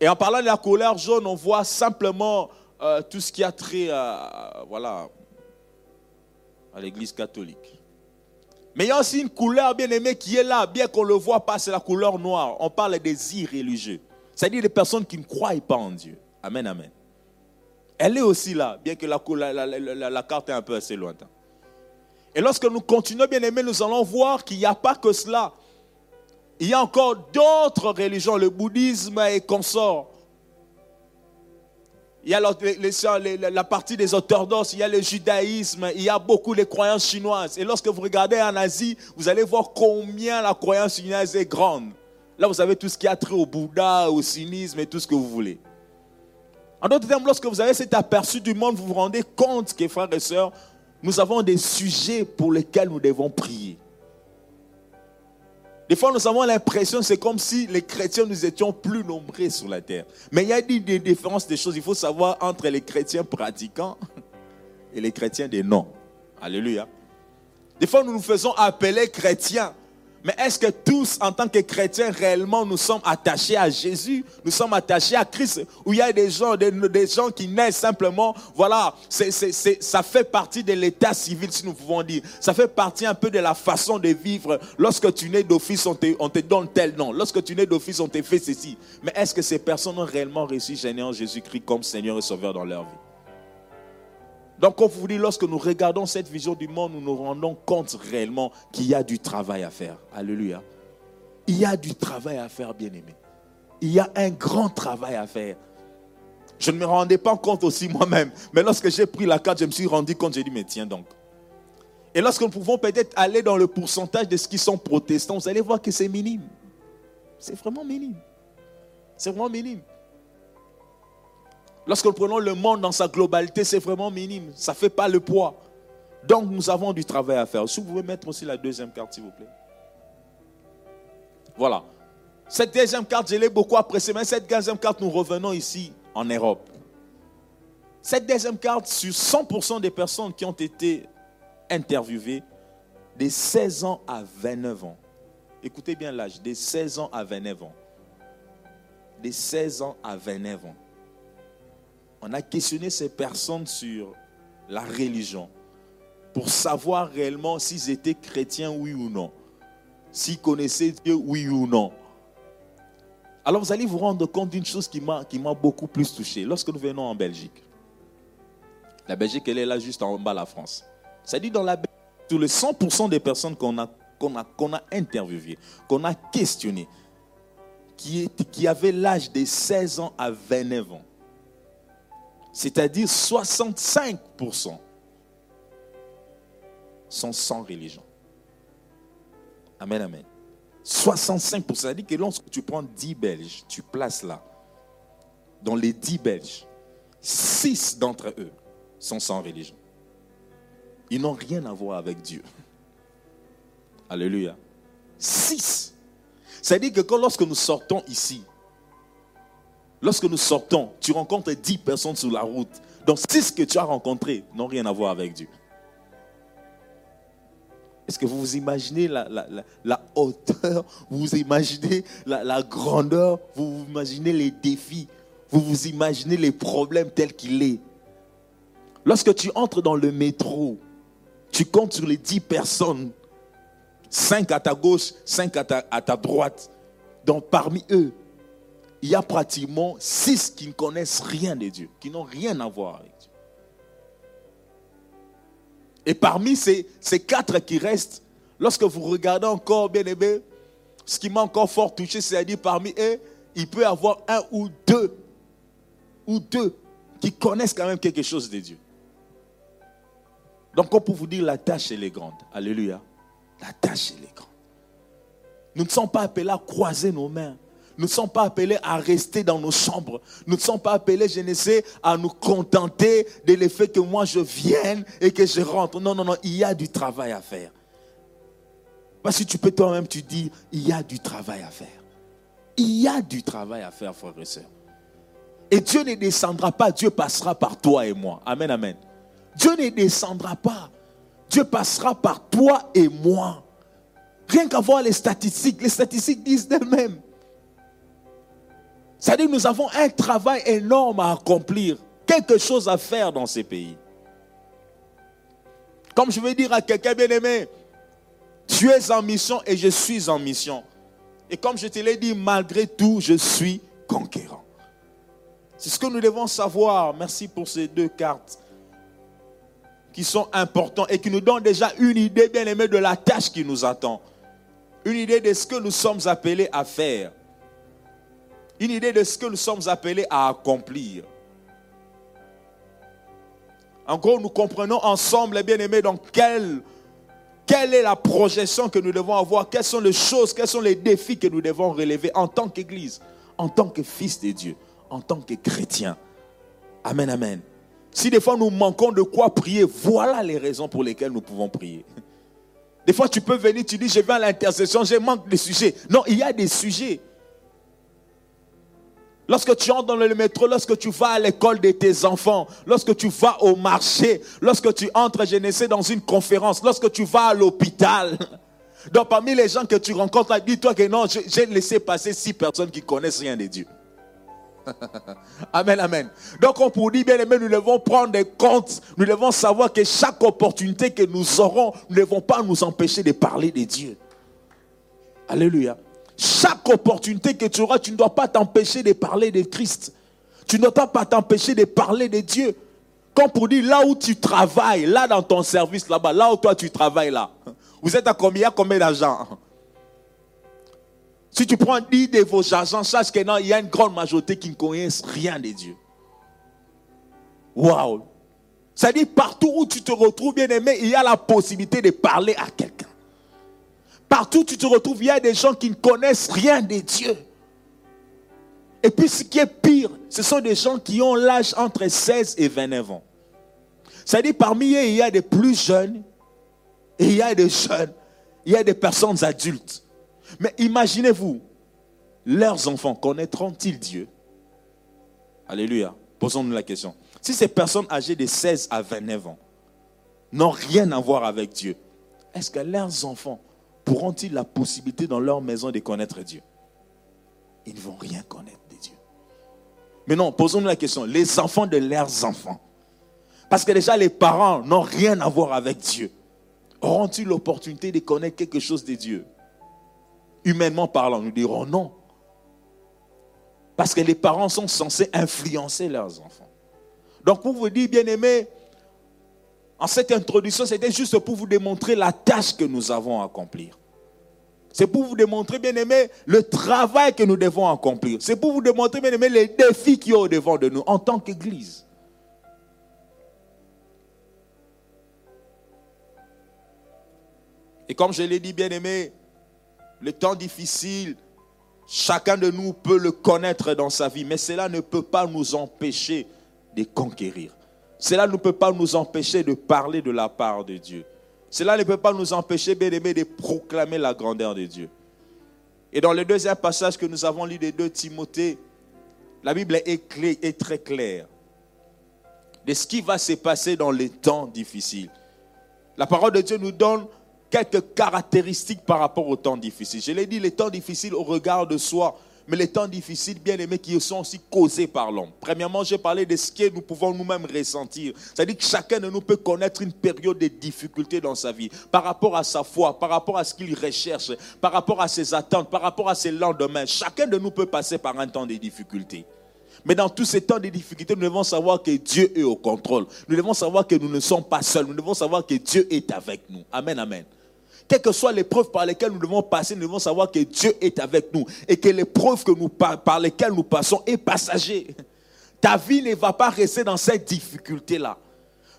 Et en parlant de la couleur jaune, on voit simplement euh, tout ce qui a trait à, voilà, à l'église catholique. Mais il y a aussi une couleur bien aimée qui est là, bien qu'on ne le voit pas, c'est la couleur noire. On parle des irréligieux. C'est-à-dire des personnes qui ne croient pas en Dieu. Amen, amen. Elle est aussi là, bien que la, carte est un peu assez lointaine. Et lorsque nous continuons, bien aimé, nous allons voir qu'il n'y a pas que cela. Il y a encore d'autres religions, le bouddhisme et consorts. Il y a la partie des orthodoxes, il y a le judaïsme, il y a beaucoup de croyances chinoises. Et lorsque vous regardez en Asie, vous allez voir combien la croyance chinoise est grande. Là, vous avez tout ce qui a trait au Bouddha, au cynisme et tout ce que vous voulez. En d'autres termes, lorsque vous avez cet aperçu du monde, vous vous rendez compte que, frères et sœurs, nous avons des sujets pour lesquels nous devons prier. Des fois, nous avons l'impression, c'est comme si les chrétiens, nous étions plus nombreux sur la terre. Mais il y a des différences des choses. Il faut savoir entre les chrétiens pratiquants et les chrétiens des noms. Alléluia. Des fois, nous nous faisons appeler chrétiens. Mais est-ce que tous, en tant que chrétiens, réellement, nous sommes attachés à Jésus? Nous sommes attachés à Christ? Ou il y a des gens, des, gens qui naissent simplement, voilà, ça fait partie de l'état civil, si nous pouvons dire. Ça fait partie un peu de la façon de vivre. Lorsque tu nais d'office, on te, on te donne tel nom. Lorsque tu nais d'office, on te fait ceci. Mais est-ce que ces personnes ont réellement reçu Seigneur Jésus-Christ comme Seigneur et Sauveur dans leur vie? Donc, comme vous dit, lorsque nous regardons cette vision du monde, nous nous rendons compte réellement qu'il y a du travail à faire. Alléluia. Il y a du travail à faire, bien-aimé. Il y a un grand travail à faire. Je ne me rendais pas compte aussi moi-même. Mais lorsque j'ai pris la carte, je me suis rendu compte, j'ai dit, mais tiens donc. Et lorsque nous pouvons peut-être aller dans le pourcentage de ceux qui sont protestants, vous allez voir que c'est minime. C'est vraiment minime. C'est vraiment minime. Lorsque nous prenons le monde dans sa globalité, c'est vraiment minime. Ça ne fait pas le poids. Donc nous avons du travail à faire. Si vous pouvez mettre aussi la deuxième carte, s'il vous plaît. Voilà. Cette deuxième carte, je l'ai beaucoup appréciée. Mais cette deuxième carte, nous revenons ici en Europe. Cette deuxième carte, sur 100% des personnes qui ont été interviewées, des 16 ans à 29 ans. Écoutez bien l'âge, des 16 ans à 29 ans. Des 16 ans à 29 ans on a questionné ces personnes sur la religion pour savoir réellement s'ils étaient chrétiens, oui ou non. S'ils connaissaient Dieu, oui ou non. Alors vous allez vous rendre compte d'une chose qui m'a, beaucoup plus touché. Lorsque nous venons en Belgique, la Belgique, elle est là juste en bas de la France. C'est-à-dire dans la Belgique, tous les 100% des personnes qu'on a, qu'on a, qu'on a interviewées, qu'on a questionnées, qui, qui avaient l'âge de 16 ans à 29 ans, c'est-à-dire 65% sont sans religion. Amen, amen. 65%. C'est-à-dire que lorsque tu prends 10 Belges, tu places là, dans les 10 Belges, 6 d'entre eux sont sans religion. Ils n'ont rien à voir avec Dieu. Alléluia. 6. C'est-à-dire que lorsque nous sortons ici, lorsque nous sortons, tu rencontres 10 personnes sur la route. Donc 6 que tu as rencontrées n'ont rien à voir avec Dieu. Est-ce que vous vous imaginez la, hauteur, vous imaginez la, grandeur, vous vous imaginez les défis, vous vous imaginez les problèmes tels qu'il est. Lorsque tu entres dans le métro, tu comptes sur les 10 personnes, 5 à ta gauche, 5 à ta, à ta droite. Donc parmi eux, il y a pratiquement 6 qui ne connaissent rien de Dieu, qui n'ont rien à voir avec Dieu. Et parmi ces, ces quatre qui restent, lorsque vous regardez encore, bien aimé, ce qui m'a encore fort touché, c'est-à-dire parmi eux, il peut y avoir un ou deux, ou deux, qui connaissent quand même quelque chose de Dieu. Donc, on peut vous dire, la tâche, elle est grande. Alléluia. La tâche, elle est grande. Nous ne sommes pas appelés à croiser nos mains. Nous ne sommes pas appelés à rester dans nos chambres. Nous ne sommes pas appelés, je ne sais, à nous contenter de l'effet que moi je vienne et que je rentre. Non, non, non, il y a du travail à faire. Parce que tu peux toi-même, tu dis, il y a du travail à faire. Il y a du travail à faire, frères et sœurs. Et Dieu ne descendra pas, Dieu passera par toi et moi. Amen, amen. Dieu ne descendra pas. Dieu passera par toi et moi. Rien qu'à voir les statistiques, les statistiques disent d'elles-mêmes. C'est-à-dire nous avons un travail énorme à accomplir, quelque chose à faire dans ces pays. Comme je veux dire à quelqu'un bien aimé, tu es en mission et je suis en mission. Et comme je te l'ai dit, malgré tout, je suis conquérant. C'est ce que nous devons savoir. Merci pour ces deux cartes qui sont importantes et qui nous donnent déjà une idée bien aimée de la tâche qui nous attend. Une idée de ce que nous sommes appelés à faire une idée de ce que nous sommes appelés à accomplir. En gros, nous comprenons ensemble, bien aimés, dans quelle, quelle est la projection que nous devons avoir, quelles sont les choses, quels sont les défis que nous devons relever en tant qu'Église, en tant que fils de Dieu, en tant que chrétien. Amen, amen. Si des fois nous manquons de quoi prier, voilà les raisons pour lesquelles nous pouvons prier. Des fois, tu peux venir, tu dis, je vais à l'intercession, je manque de sujets. Non, il y a des sujets. Lorsque tu entres dans le métro, lorsque tu vas à l'école de tes enfants, lorsque tu vas au marché, lorsque tu entres, je ne sais, dans une conférence, lorsque tu vas à l'hôpital. (laughs) Donc parmi les gens que tu rencontres, dis-toi que non, j'ai laissé passer six personnes qui connaissent rien de Dieu. (laughs) amen, amen. Donc on pour dire, bien aimé, nous devons prendre des comptes. Nous devons savoir que chaque opportunité que nous aurons, nous ne devons pas nous empêcher de parler de Dieu. Alléluia. Chaque opportunité que tu auras, tu ne dois pas t'empêcher de parler de Christ. Tu ne dois pas t'empêcher de parler de Dieu. Comme pour dire, là où tu travailles, là dans ton service, là-bas, là où toi tu travailles, là. Vous êtes à combien, combien d'argent? Si tu prends 10 de vos agents, sache qu'il y a une grande majorité qui ne connaissent rien de Dieu. Waouh! C'est-à-dire, partout où tu te retrouves, bien aimé, il y a la possibilité de parler à quelqu'un. Partout où tu te retrouves, il y a des gens qui ne connaissent rien de Dieu. Et puis ce qui est pire, ce sont des gens qui ont l'âge entre 16 et 29 ans. C'est-à-dire parmi eux, il y a des plus jeunes et il y a des jeunes, il y a des personnes adultes. Mais imaginez-vous, leurs enfants connaîtront-ils Dieu? Alléluia. Posons-nous la question. Si ces personnes âgées de 16 à 29 ans n'ont rien à voir avec Dieu, est-ce que leurs enfants Auront-ils la possibilité dans leur maison de connaître Dieu? Ils ne vont rien connaître de Dieu. Mais non, posons-nous la question, les enfants de leurs enfants, parce que déjà les parents n'ont rien à voir avec Dieu, auront-ils l'opportunité de connaître quelque chose de Dieu? Humainement parlant, nous dirons non. Parce que les parents sont censés influencer leurs enfants. Donc pour vous dire, bien aimé, en cette introduction, c'était juste pour vous démontrer la tâche que nous avons à accomplir. C'est pour vous démontrer, bien aimé, le travail que nous devons accomplir. C'est pour vous démontrer, bien aimé, les défis qui y au devant de nous en tant qu'Église. Et comme je l'ai dit, bien aimé, le temps difficile, chacun de nous peut le connaître dans sa vie, mais cela ne peut pas nous empêcher de conquérir. Cela ne peut pas nous empêcher de parler de la part de Dieu. Cela ne peut pas nous empêcher, bien aimé, de proclamer la grandeur de Dieu. Et dans le deuxième passage que nous avons lu des deux Timothée, la Bible est, clé, est très claire de ce qui va se passer dans les temps difficiles. La parole de Dieu nous donne quelques caractéristiques par rapport aux temps difficiles. Je l'ai dit, les temps difficiles au regard de soi, mais les temps difficiles, bien aimés, qui sont aussi causés par l'homme. Premièrement, j'ai parlé de ce que nous pouvons nous-mêmes ressentir. C'est-à-dire que chacun de nous peut connaître une période de difficulté dans sa vie, par rapport à sa foi, par rapport à ce qu'il recherche, par rapport à ses attentes, par rapport à ses lendemains. Chacun de nous peut passer par un temps de difficulté. Mais dans tous ces temps de difficulté, nous devons savoir que Dieu est au contrôle. Nous devons savoir que nous ne sommes pas seuls. Nous devons savoir que Dieu est avec nous. Amen, amen quelles que soient les preuves par lesquelles nous devons passer, nous devons savoir que Dieu est avec nous et que les preuves que nous, par lesquelles nous passons est passager. Ta vie ne va pas rester dans cette difficulté-là.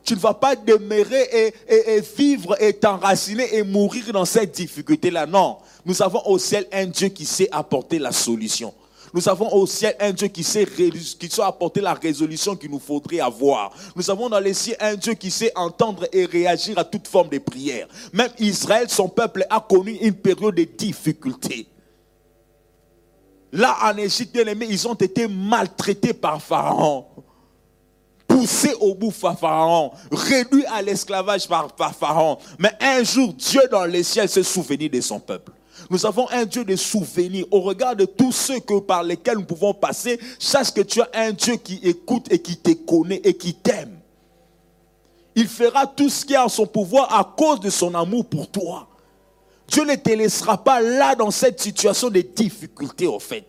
Tu ne vas pas demeurer et, et vivre et t'enraciner et mourir dans cette difficulté-là. Non, nous avons au ciel un Dieu qui sait apporter la solution. Nous avons au ciel un Dieu qui sait, qui sait apporter la résolution qu'il nous faudrait avoir. Nous avons dans les cieux un Dieu qui sait entendre et réagir à toute forme de prière. Même Israël, son peuple, a connu une période de difficulté. Là, en Égypte, bien aimé, ils ont été maltraités par Pharaon poussés au bout par Pharaon, réduits à l'esclavage par, Pharaon. Mais un jour, Dieu dans les cieux s'est souvenu de son peuple. Nous avons un Dieu de souvenirs. Au regard de tous ceux par lesquels nous pouvons passer, sache que tu as un Dieu qui écoute et qui te connaît et qui t'aime. Il fera tout ce qui est en son pouvoir à cause de son amour pour toi. Dieu ne te laissera pas là dans cette situation de difficulté, au fait.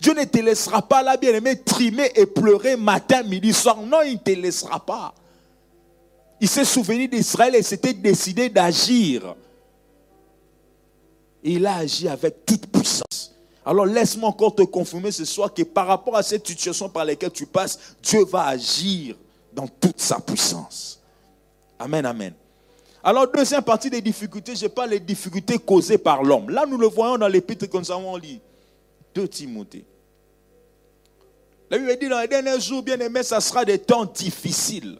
Dieu ne te laissera pas là, bien aimé, trimer et pleurer matin, midi, soir. Non, il ne te laissera pas. Il s'est souvenu d'Israël et s'était décidé d'agir il a agi avec toute puissance. Alors laisse-moi encore te confirmer ce soir que par rapport à cette situation par laquelle tu passes, Dieu va agir dans toute sa puissance. Amen, amen. Alors, deuxième partie des difficultés, je parle des difficultés causées par l'homme. Là, nous le voyons dans l'épître que nous avons lu. De Timothée. La Bible dit dans les derniers jours, bien aimé, ça sera des temps difficiles.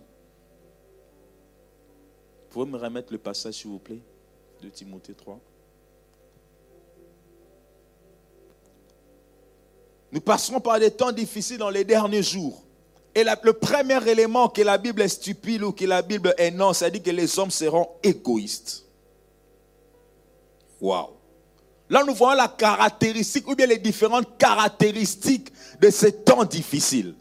Vous pouvez me remettre le passage, s'il vous plaît, de Timothée 3. Nous passerons par des temps difficiles dans les derniers jours. Et le premier élément que la Bible est stupide ou que la Bible est non, ça dit que les hommes seront égoïstes. Waouh. Là, nous voyons la caractéristique ou bien les différentes caractéristiques de ces temps difficiles.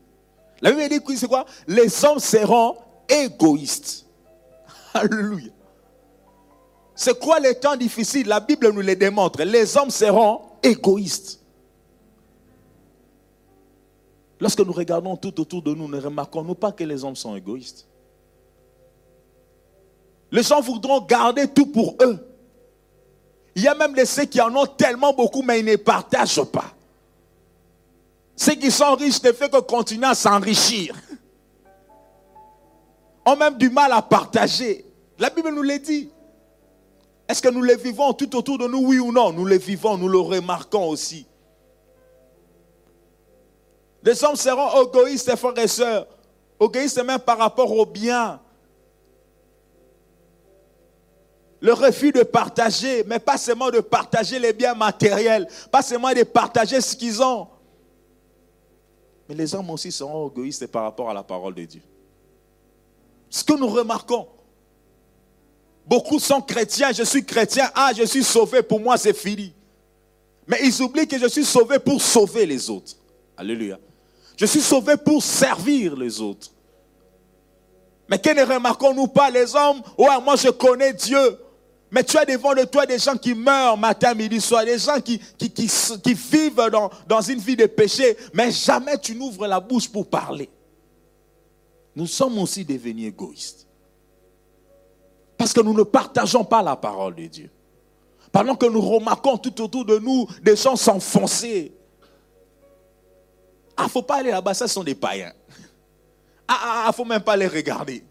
La Bible dit c'est quoi? Les hommes seront égoïstes. (laughs) Alléluia. C'est quoi les temps difficiles? La Bible nous les démontre. Les hommes seront égoïstes. Lorsque nous regardons tout autour de nous, ne remarquons-nous pas que les hommes sont égoïstes? Les gens voudront garder tout pour eux. Il y a même des ceux qui en ont tellement beaucoup, mais ils ne partagent pas. Ceux qui sont riches ne font que continuer à s'enrichir. Ont même du mal à partager. La Bible nous l'a dit. Est-ce que nous les vivons tout autour de nous, oui ou non? Nous les vivons, nous le remarquons aussi. Les hommes seront égoïstes, frères et sœurs. Égoïstes même par rapport au bien. Le refus de partager, mais pas seulement de partager les biens matériels, pas seulement de partager ce qu'ils ont. Mais les hommes aussi seront égoïstes par rapport à la parole de Dieu. Ce que nous remarquons, beaucoup sont chrétiens, je suis chrétien, ah, je suis sauvé, pour moi c'est fini. Mais ils oublient que je suis sauvé pour sauver les autres. Alléluia. Je suis sauvé pour servir les autres. Mais que ne remarquons-nous pas les hommes Ouais, moi je connais Dieu. Mais tu as devant de toi des gens qui meurent matin, midi, soir, des gens qui, vivent dans, dans une vie de péché, mais jamais tu n'ouvres la bouche pour parler. Nous sommes aussi devenus égoïstes. Parce que nous ne partageons pas la parole de Dieu. Pendant que nous remarquons tout autour de nous des gens s'enfoncer ah, faut pas aller là-bas, ça sont des païens. Ah, ah, ah, faut même pas les regarder.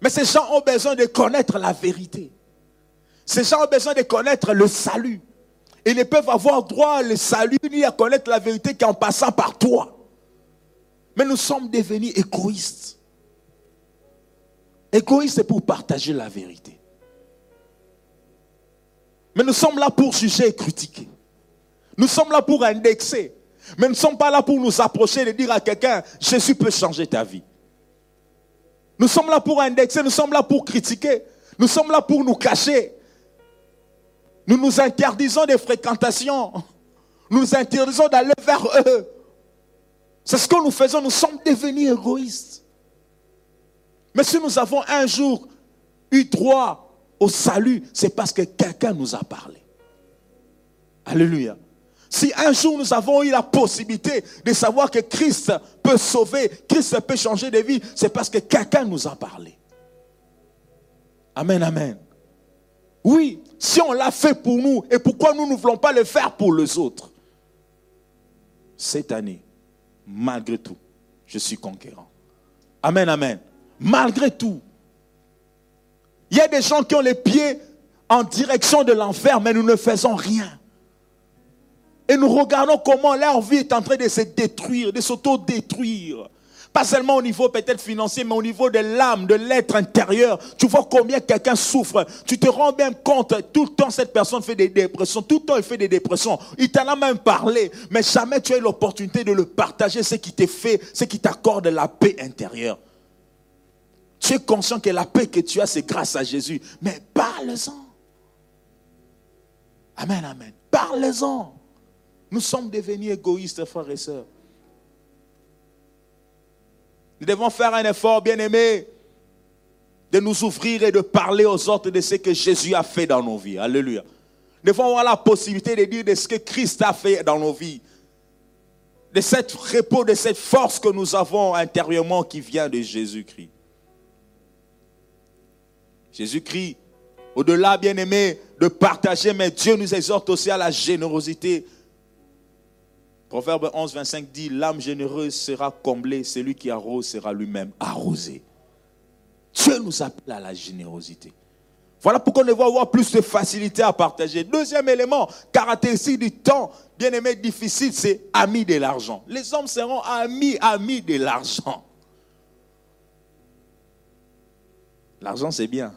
Mais ces gens ont besoin de connaître la vérité. Ces gens ont besoin de connaître le salut. Ils ne peuvent avoir droit au salut ni à connaître la vérité qu'en passant par toi. Mais nous sommes devenus égoïstes. Égoïstes pour partager la vérité. Mais nous sommes là pour juger et critiquer. Nous sommes là pour indexer. Mais nous ne sommes pas là pour nous approcher et dire à quelqu'un, Jésus peut changer ta vie. Nous sommes là pour indexer, nous sommes là pour critiquer. Nous sommes là pour nous cacher. Nous nous interdisons des fréquentations. Nous nous interdisons d'aller vers eux. C'est ce que nous faisons. Nous sommes devenus égoïstes. Mais si nous avons un jour eu droit au salut, c'est parce que quelqu'un nous a parlé. Alléluia. Si un jour nous avons eu la possibilité de savoir que Christ peut sauver, Christ peut changer de vie, c'est parce que quelqu'un nous a parlé. Amen, amen. Oui, si on l'a fait pour nous, et pourquoi nous ne voulons pas le faire pour les autres? Cette année, malgré tout, je suis conquérant. Amen, amen. Malgré tout. Il y a des gens qui ont les pieds en direction de l'enfer, mais nous ne faisons rien. Et nous regardons comment leur vie est en train de se détruire, de s'auto-détruire. Pas seulement au niveau peut-être financier, mais au niveau de l'âme, de l'être intérieur. Tu vois combien quelqu'un souffre. Tu te rends bien compte, tout le temps cette personne fait des dépressions, tout le temps il fait des dépressions. Il t'en a même parlé, mais jamais tu as eu l'opportunité de le partager, ce qui t'est fait, ce qui t'accorde la paix intérieure. Tu es conscient que la paix que tu as, c'est grâce à Jésus. Mais parle-en. Amen, amen. Parle-en. Nous sommes devenus égoïstes, frères et sœurs. Nous devons faire un effort, bien aimé, de nous ouvrir et de parler aux autres de ce que Jésus a fait dans nos vies. Alléluia. Nous devons avoir la possibilité de dire de ce que Christ a fait dans nos vies. De cette repos, de cette force que nous avons intérieurement qui vient de Jésus-Christ. Jésus-Christ, au-delà, bien aimé, de partager, mais Dieu nous exhorte aussi à la générosité. Proverbe 11, 25 dit, l'âme généreuse sera comblée, celui qui arrose sera lui-même arrosé. Dieu nous appelle à la générosité. Voilà pourquoi on devrait avoir plus de facilité à partager. Deuxième élément, caractéristique du temps, bien aimé, difficile, c'est ami de l'argent. Les hommes seront amis, amis de l'argent. L'argent, c'est bien.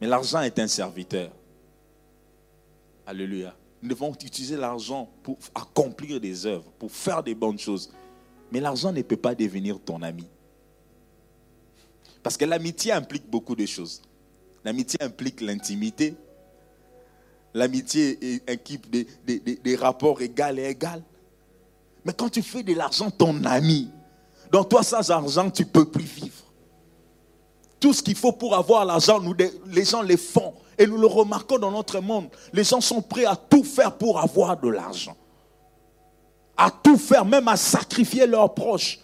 Mais l'argent est un serviteur. Alléluia. Nous devons utiliser l'argent pour accomplir des œuvres, pour faire des bonnes choses. Mais l'argent ne peut pas devenir ton ami. Parce que l'amitié implique beaucoup de choses. L'amitié implique l'intimité. L'amitié implique des, des, rapports égaux et égaux. Mais quand tu fais de l'argent ton ami, dans toi sans argent, tu ne peux plus vivre. Tout ce qu'il faut pour avoir l'argent, les gens le font. Et nous le remarquons dans notre monde. Les gens sont prêts à tout faire pour avoir de l'argent. À tout faire, même à sacrifier leurs proches.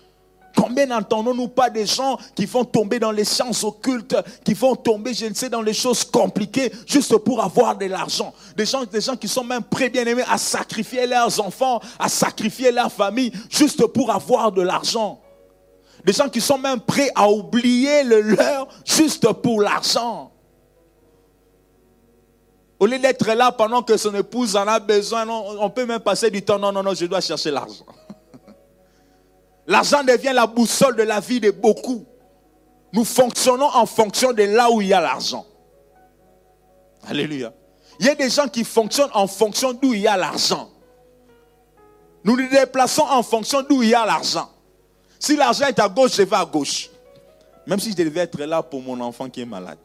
Combien n'entendons-nous pas des gens qui vont tomber dans les sciences occultes, qui vont tomber, je ne sais, dans les choses compliquées, juste pour avoir de l'argent. Des gens, des gens qui sont même prêts, bien aimés, à sacrifier leurs enfants, à sacrifier leur famille, juste pour avoir de l'argent. Des gens qui sont même prêts à oublier le leur, juste pour l'argent. Au lieu d'être là pendant que son épouse en a besoin, on peut même passer du temps. Non, non, non, je dois chercher l'argent. (laughs) L'argent devient la boussole de la vie de beaucoup. Nous fonctionnons en fonction de là où il y a l'argent. Alléluia. Il y a des gens qui fonctionnent en fonction d'où il y a l'argent. Nous nous déplaçons en fonction d'où il y a l'argent. Si l'argent est à gauche, je vais à gauche. Même si je devais être là pour mon enfant qui est malade.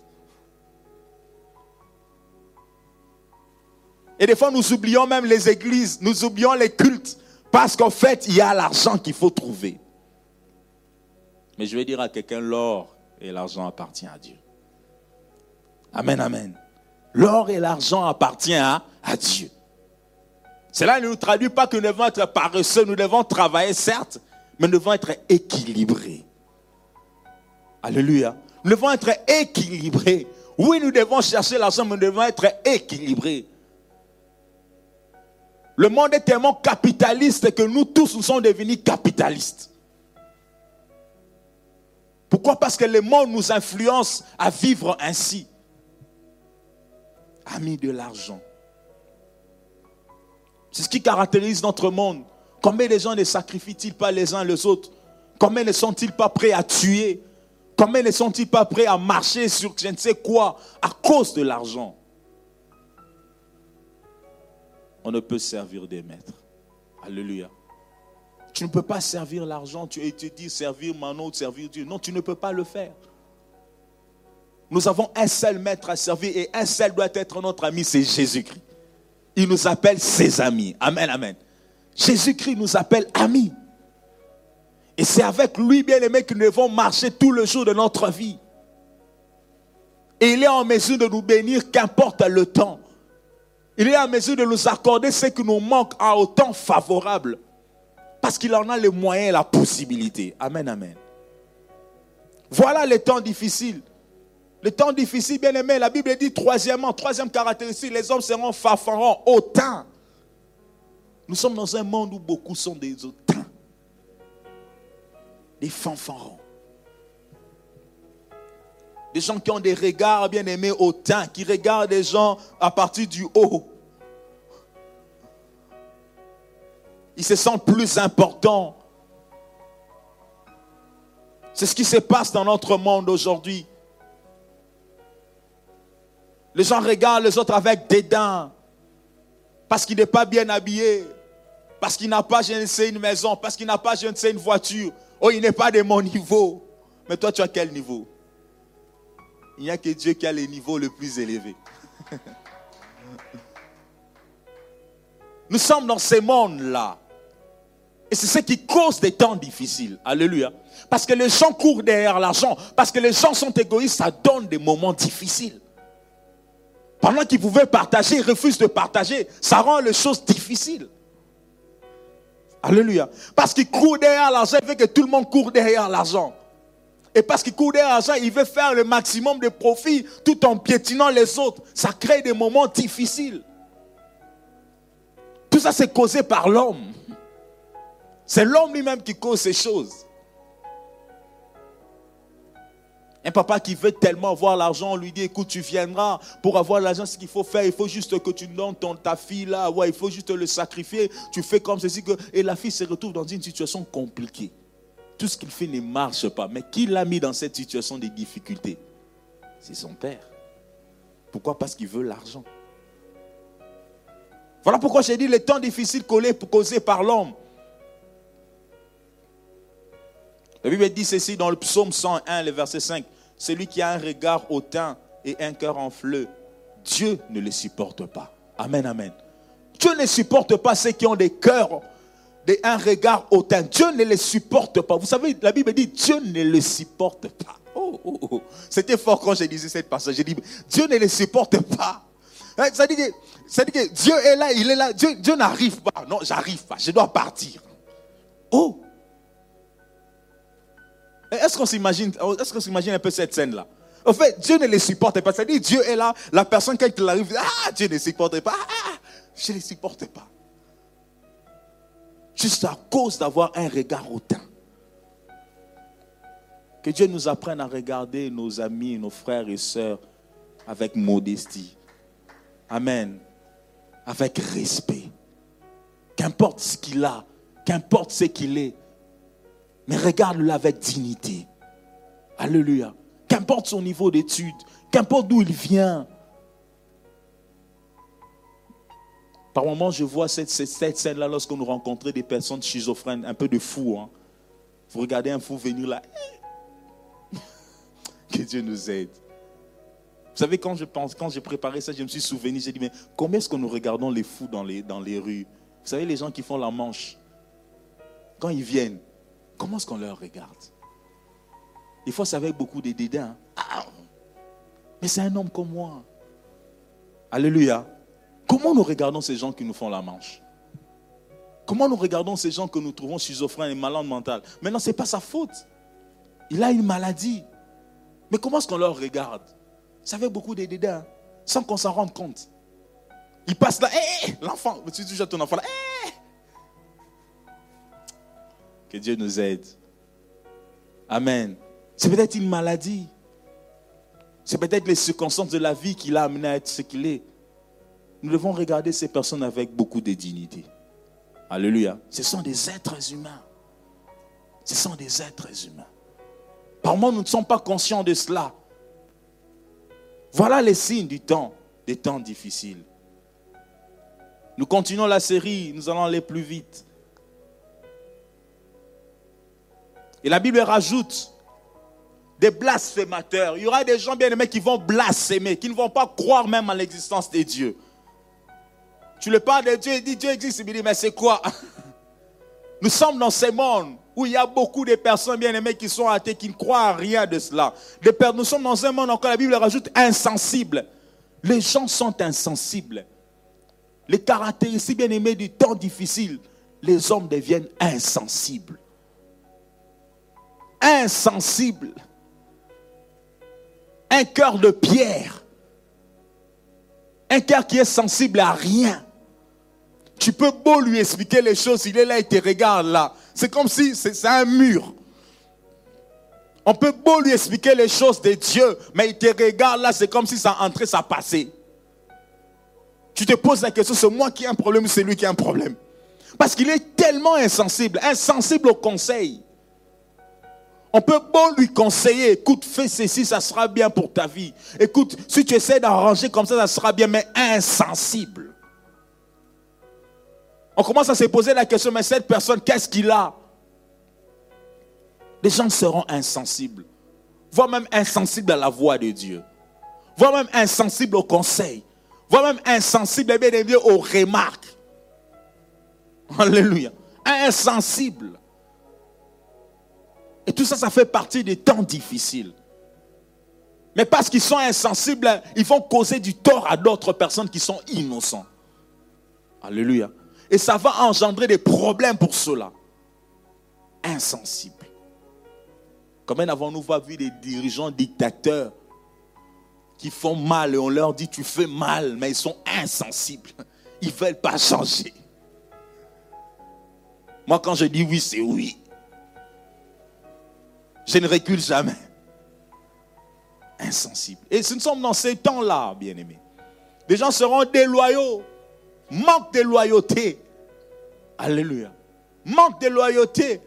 Et des fois, nous oublions même les églises, nous oublions les cultes, parce qu'en fait, il y a l'argent qu'il faut trouver. Mais je vais dire à quelqu'un, l'or et l'argent appartiennent à Dieu. Amen, amen. L'or et l'argent appartiennent à, à Dieu. Cela ne nous traduit pas que nous devons être paresseux, nous devons travailler, certes, mais nous devons être équilibrés. Alléluia. Nous devons être équilibrés. Oui, nous devons chercher l'argent, mais nous devons être équilibrés. Le monde est tellement capitaliste que nous tous nous sommes devenus capitalistes. Pourquoi? Parce que le monde nous influence à vivre ainsi. Amis de l'argent. C'est ce qui caractérise notre monde. Combien de gens ne sacrifient-ils pas les uns les autres? Combien ne sont-ils pas prêts à tuer? Combien ne sont-ils pas prêts à marcher sur je ne sais quoi à cause de l'argent? On ne peut servir des maîtres. Alléluia. Tu ne peux pas servir l'argent, tu te dis servir autre, servir Dieu. Non, tu ne peux pas le faire. Nous avons un seul maître à servir et un seul doit être notre ami, c'est Jésus-Christ. Il nous appelle ses amis. Amen, amen. Jésus-Christ nous appelle amis. Et c'est avec lui, bien aimé, que nous devons marcher tout le jour de notre vie. Et il est en mesure de nous bénir, qu'importe le temps. Il est en mesure de nous accorder ce qui nous manque à autant favorable. Parce qu'il en a les moyens et la possibilité. Amen, amen. Voilà les temps difficiles. Les temps difficiles, bien aimé, la Bible dit troisièmement, troisième caractéristique, les hommes seront fafarons, hautains. Nous sommes dans un monde où beaucoup sont des hautains, des fanfarons. Des gens qui ont des regards bien aimés hautains, qui regardent les gens à partir du haut. Ils se sentent plus importants. C'est ce qui se passe dans notre monde aujourd'hui. Les gens regardent les autres avec dédain. Parce qu'il n'est pas bien habillé. Parce qu'il n'a pas, je ne sais, une maison. Parce qu'il n'a pas, je ne sais, une voiture. Oh, il n'est pas de mon niveau. Mais toi, tu as quel niveau? Il n'y a que Dieu qui a le niveau le plus élevé. Nous sommes dans ce monde-là. Et c'est ce qui cause des temps difficiles. Alléluia. Parce que les gens courent derrière l'argent. Parce que les gens sont égoïstes. Ça donne des moments difficiles. Pendant qu'ils pouvaient partager, ils refusent de partager. Ça rend les choses difficiles. Alléluia. Parce qu'ils courent derrière l'argent, il veut que tout le monde court derrière l'argent. Et parce qu'il court derrière l'argent, il veut faire le maximum de profit tout en piétinant les autres. Ça crée des moments difficiles. Tout ça, c'est causé par l'homme. C'est l'homme lui-même qui cause ces choses. Un papa qui veut tellement avoir l'argent, on lui dit, écoute, tu viendras pour avoir l'argent, ce qu'il faut faire, il faut juste que tu donnes ta fille là, ouais, il faut juste le sacrifier, tu fais comme ceci. Que... Et la fille se retrouve dans une situation compliquée. Tout ce qu'il fait ne marche pas. Mais qui l'a mis dans cette situation de difficulté? C'est son père. Pourquoi? Parce qu'il veut l'argent. Voilà pourquoi j'ai dit les temps difficiles causés par l'homme. La Bible dit ceci dans le psaume 101, le verset 5. Celui qui a un regard hautain et un cœur enfleux, Dieu ne le supporte pas. Amen, amen. Dieu ne supporte pas ceux qui ont des cœurs, et un regard hautain. Dieu ne les supporte pas. Vous savez, la Bible dit Dieu ne le supporte pas. Oh, oh, oh. C'était fort quand j'ai dit cette passage. J'ai dit Dieu ne les supporte pas. Hein, ça dit, que, que Dieu est là, il est là. Dieu, Dieu n'arrive pas. Non, j'arrive pas. Je dois partir. Oh, est-ce qu'on s'imagine, est-ce un peu cette scène-là? En fait, Dieu ne les supporte pas. C'est-à-dire, Dieu est là, la personne, quand il arrive, ah, Dieu ne supporte pas. Ah, ah, je ne les supporte pas. Juste à cause d'avoir un regard hautain. Que Dieu nous apprenne à regarder nos amis, nos frères et sœurs avec modestie. Amen. Avec respect. Qu'importe ce qu'il a, qu'importe ce qu'il est, mais regarde-le avec dignité. Alléluia. Qu'importe son niveau d'études, qu'importe d'où il vient. Par moments, je vois cette, scène-là lorsque nous des personnes schizophrènes, un peu de fous. Hein. Vous regardez un fou venir là. (laughs) que Dieu nous aide. Vous savez, quand je pense, quand j'ai préparé ça, je me suis souvenu, j'ai dit, mais combien est-ce que nous regardons les fous dans les, dans les rues? Vous savez, les gens qui font la manche, quand ils viennent, Comment est-ce qu'on leur regarde? Des fois, c'est avec beaucoup de dédain. Ah, mais c'est un homme comme moi. Alléluia. Comment nous regardons ces gens qui nous font la manche? Comment nous regardons ces gens que nous trouvons schizophrènes et malades mentales? Maintenant, ce n'est pas sa faute. Il a une maladie. Mais comment est-ce qu'on leur regarde? C'est avec beaucoup de dédain, sans qu'on s'en rende compte. Il passe là, hé, l'enfant, tu dis déjà ton enfant là, hé, que Dieu nous aide. Amen. C'est peut-être une maladie. C'est peut-être les circonstances de la vie qui l'a amené à être ce qu'il est. Nous devons regarder ces personnes avec beaucoup de dignité. Alléluia. Ce sont des êtres humains. Ce sont des êtres humains. Par moment, nous ne sommes pas conscients de cela. Voilà les signes du temps, des temps difficiles. Nous continuons la série, nous allons aller plus vite. Et la Bible rajoute des blasphémateurs. Il y aura des gens bien aimés qui vont blasphémer, qui ne vont pas croire même à l'existence de Dieu. Tu le parles de Dieu, il dit Dieu existe, il dit mais c'est quoi? (laughs) Nous sommes dans ce monde où il y a beaucoup de personnes bien aimées qui sont athées, qui ne croient à rien de cela. Nous sommes dans un monde encore, la Bible rajoute insensible. Les gens sont insensibles. Les caractéristiques bien aimées du temps difficile, les hommes deviennent insensibles. Insensibles. Un cœur de pierre. Un cœur qui est sensible à rien. Tu peux beau lui expliquer les choses, il est là, il te regarde là. C'est comme si c'est un mur. On peut beau lui expliquer les choses de Dieu, mais il te regarde là, c'est comme si ça entrait, ça passait. Tu te poses la question, c'est moi qui ai un problème ou c'est lui qui a un problème? Parce qu'il est tellement insensible, insensible au conseil. On peut beau lui conseiller, écoute, fais ceci, ça sera bien pour ta vie. Écoute, si tu essaies d'arranger comme ça, ça sera bien, mais insensible. On commence à se poser la question, mais cette personne, qu'est-ce qu'il a? Les gens seront insensibles, voire même insensibles à la voix de Dieu, voire même insensibles au conseil, voire même insensibles bien bien aux remarques. (laughs) Alléluia. Insensibles. Et tout ça, ça fait partie des temps difficiles. Mais parce qu'ils sont insensibles, ils vont causer du tort à d'autres personnes qui sont innocents. Alléluia. Et ça va engendrer des problèmes pour cela. Insensibles. Combien avons-nous vu des dirigeants dictateurs qui font mal et on leur dit tu fais mal, mais ils sont insensibles. Ils ne veulent pas changer. Moi, quand je dis oui, c'est oui. Je ne recule jamais. Insensible. Et nous sommes dans ces temps-là, bien-aimés. Les gens seront déloyaux. Manque de loyauté. Alléluia. Manque de loyauté.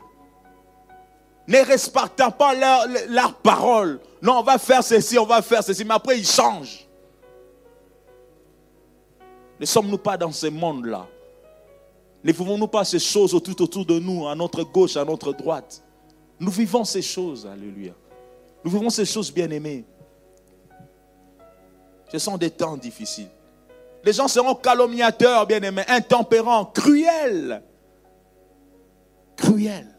Ne respectant pas leur, parole. Non, on va faire ceci, on va faire ceci. Mais après, ils changent. Ne sommes-nous pas dans ce monde-là? Ne vivons-nous pas ces choses tout autour de nous, à notre gauche, à notre droite? Nous vivons ces choses, alléluia. Nous vivons ces choses bien-aimées. Ce sont des temps difficiles. Les gens seront calomniateurs, bien-aimés, intempérants, cruels. Cruels.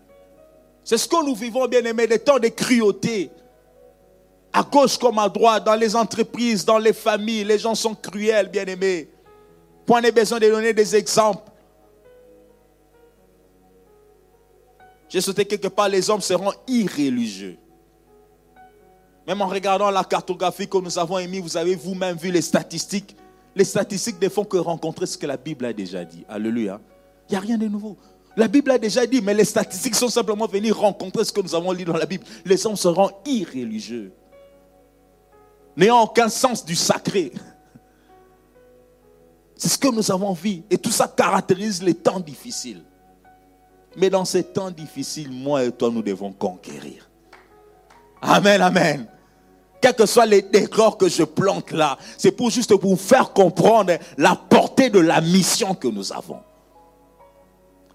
C'est ce que nous vivons, bien-aimés, des temps de cruauté. À gauche comme à droite, dans les entreprises, dans les familles, les gens sont cruels, bien-aimés. Point n'est besoin de donner des exemples. J'ai sauté quelque part, les hommes seront irréligieux. Même en regardant la cartographie que nous avons émise, vous avez vous-même vu les statistiques les statistiques ne font que rencontrer ce que la Bible a déjà dit. Alléluia. Il n'y a rien de nouveau. La Bible a déjà dit, mais les statistiques sont simplement venues rencontrer ce que nous avons lu dans la Bible. Les hommes seront irréligieux, n'ayant aucun sens du sacré. C'est ce que nous avons vu. Et tout ça caractérise les temps difficiles. Mais dans ces temps difficiles, moi et toi, nous devons conquérir. Amen, amen quels que soient les décors que je plante là, c'est pour juste vous faire comprendre la portée de la mission que nous avons.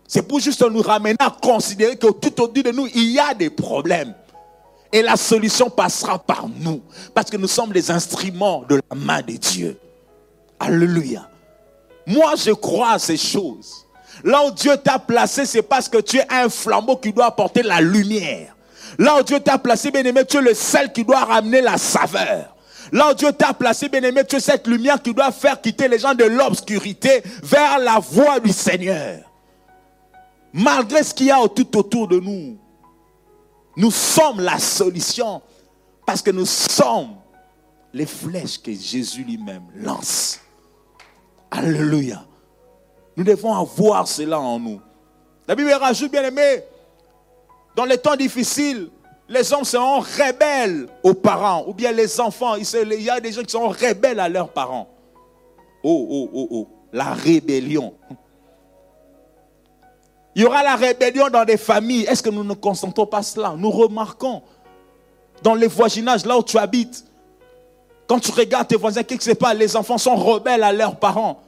C'est pour juste nous ramener à considérer que tout au-dessus de nous, il y a des problèmes. Et la solution passera par nous. Parce que nous sommes les instruments de la main de Dieu. Alléluia. Moi, je crois à ces choses. Là où Dieu t'a placé, c'est parce que tu es un flambeau qui doit apporter la lumière. Là où Dieu t'a placé, bien-aimé, tu es le sel qui doit ramener la saveur. Là où Dieu t'a placé, bien-aimé, tu es cette lumière qui doit faire quitter les gens de l'obscurité vers la voie du Seigneur. Malgré ce qu'il y a tout autour de nous, nous sommes la solution parce que nous sommes les flèches que Jésus lui-même lance. Alléluia. Nous devons avoir cela en nous. La Bible rajoute, bien aimé, dans les temps difficiles, les hommes seront rebelles aux parents, ou bien les enfants, il y a des gens qui seront rebelles à leurs parents. Oh, oh, oh, oh, la rébellion. Il y aura la rébellion dans des familles. Est-ce que nous ne consentons pas cela? Nous remarquons dans les voisinages, là où tu habites, quand tu regardes tes voisins, qu'est-ce qui se passe Les enfants sont rebelles à leurs parents.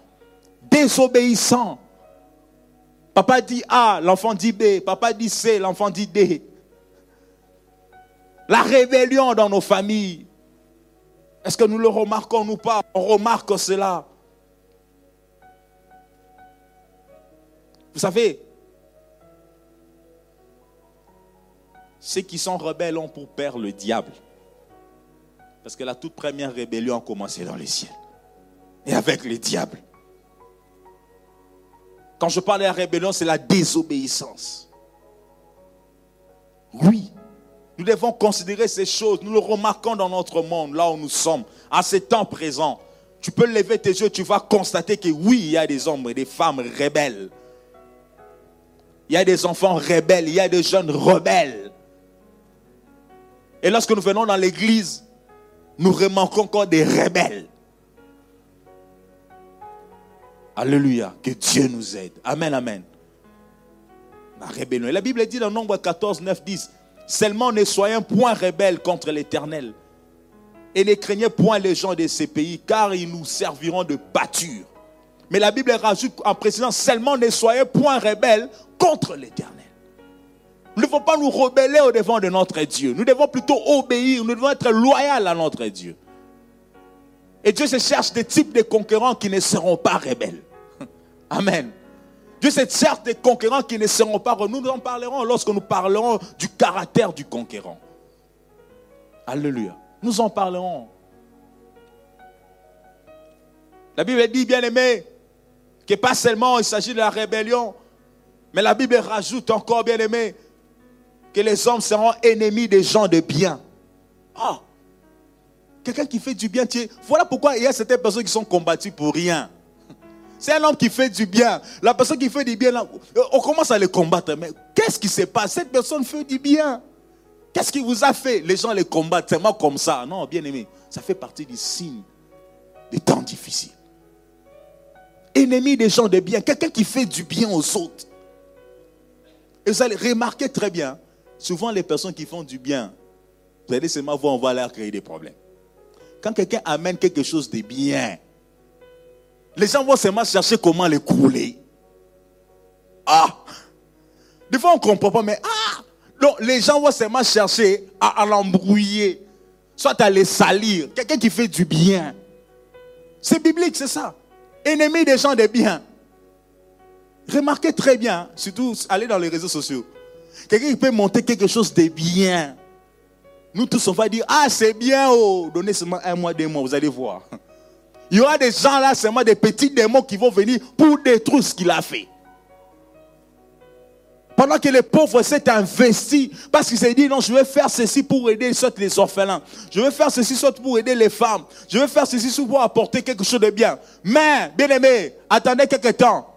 désobéissants. Papa dit A, l'enfant dit B. Papa dit C, l'enfant dit D. La rébellion dans nos familles. Est-ce que nous le remarquons ou pas? On remarque cela. Vous savez, ceux qui sont rebelles ont pour père le diable. Parce que la toute première rébellion a commencé dans les ciels. Et avec le diable. Quand je parle de la rébellion, c'est la désobéissance. Oui, nous devons considérer ces choses. Nous le remarquons dans notre monde, là où nous sommes, à ce temps présent. Tu peux lever tes yeux, tu vas constater que oui, il y a des hommes et des femmes rebelles. Il y a des enfants rebelles, il y a des jeunes rebelles. Et lorsque nous venons dans l'église, nous remarquons encore des rebelles. Alléluia. Que Dieu nous aide. Amen, amen. La Bible dit dans Nombre 14, 9, 10 Seulement ne soyez point rebelles contre l'Éternel. Et ne craignez point les gens de ces pays, car ils nous serviront de pâture. Mais la Bible rajoute en précisant seulement ne soyez point rebelles contre l'Éternel. Nous ne devons pas nous rebeller au devant de notre Dieu. Nous devons plutôt obéir. Nous devons être loyaux à notre Dieu. Et Dieu se cherche des types de conquérants qui ne seront pas rebelles. Amen. Dieu se cherche des conquérants qui ne seront pas rebelles. Nous en parlerons lorsque nous parlerons du caractère du conquérant. Alléluia. Nous en parlerons. La Bible dit, bien aimé, que pas seulement il s'agit de la rébellion, mais la Bible rajoute encore, bien aimé, que les hommes seront ennemis des gens de bien. Ah, quelqu'un qui fait du bien, voilà pourquoi il y a certaines personnes qui sont combattues pour rien. C'est un homme qui fait du bien. La personne qui fait du bien, on commence à les combattre. Mais qu'est-ce qui se passe? Cette personne fait du bien. Qu'est-ce qui vous a fait? Les gens les combattent seulement comme ça. Non, bien aimé, ça fait partie du signe des temps difficiles. Ennemi des gens de bien, quelqu'un qui fait du bien aux autres. Et vous allez remarquer très bien, souvent les personnes qui font du bien, vous allez seulement voir, on va leur créer des problèmes. Quand quelqu'un amène quelque chose de bien, les gens vont seulement chercher comment les couler. Ah! Des fois, on ne comprend pas, mais ah! Donc, les gens vont seulement chercher à, l'embrouiller, soit à les salir. Quelqu'un qui fait du bien. C'est biblique, c'est ça. Ennemi des gens de bien. Remarquez très bien, surtout allez dans les réseaux sociaux. Quelqu'un qui peut monter quelque chose de bien. Nous tous, on va dire, ah, c'est bien, oh, donnez seulement un mois, deux mois, vous allez voir. Il y aura des gens là, seulement des petits démons qui vont venir pour détruire ce qu'il a fait. Pendant que les pauvres s'est investi, parce qu'il s'est dit, non, je vais faire ceci pour aider soit les orphelins. Je vais faire ceci soit pour aider les femmes. Je vais faire ceci soit pour apporter quelque chose de bien. Mais, bien aimé, attendez quelques temps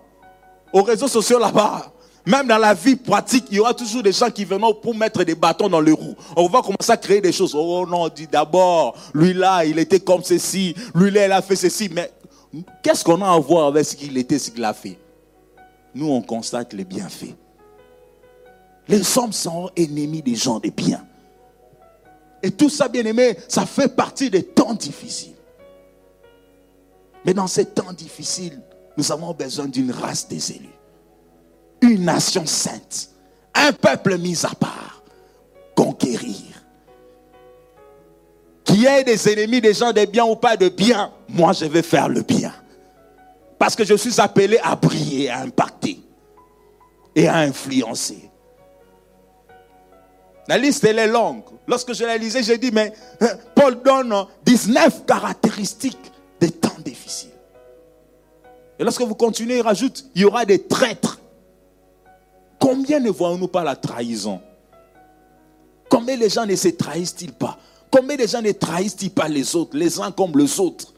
aux réseaux sociaux là-bas. Même dans la vie pratique, il y aura toujours des gens qui viendront pour mettre des bâtons dans les roues. On va commencer à créer des choses. Oh non, on dit d'abord, lui là, il était comme ceci. Lui là, il a fait ceci. Mais qu'est-ce qu'on a à voir avec ce qu'il était, ce qu'il a fait? Nous, on constate les bienfaits. Les hommes sont ennemis des gens des biens. Et tout ça, bien aimé, ça fait partie des temps difficiles. Mais dans ces temps difficiles, nous avons besoin d'une race des élus. Une nation sainte. Un peuple mis à part. Conquérir. Qui ait des ennemis, des gens de bien ou pas de bien, moi je vais faire le bien. Parce que je suis appelé à briller, à impacter et à influencer. La liste, elle est longue. Lorsque je la lisais, j'ai dit, mais hein, Paul donne 19 caractéristiques des temps difficiles. Et lorsque vous continuez, il rajoute, il y aura des traîtres. Combien ne voyons-nous pas la trahison? Combien les gens ne se trahissent-ils pas? Combien les gens ne trahissent-ils pas les autres, les uns comme les autres?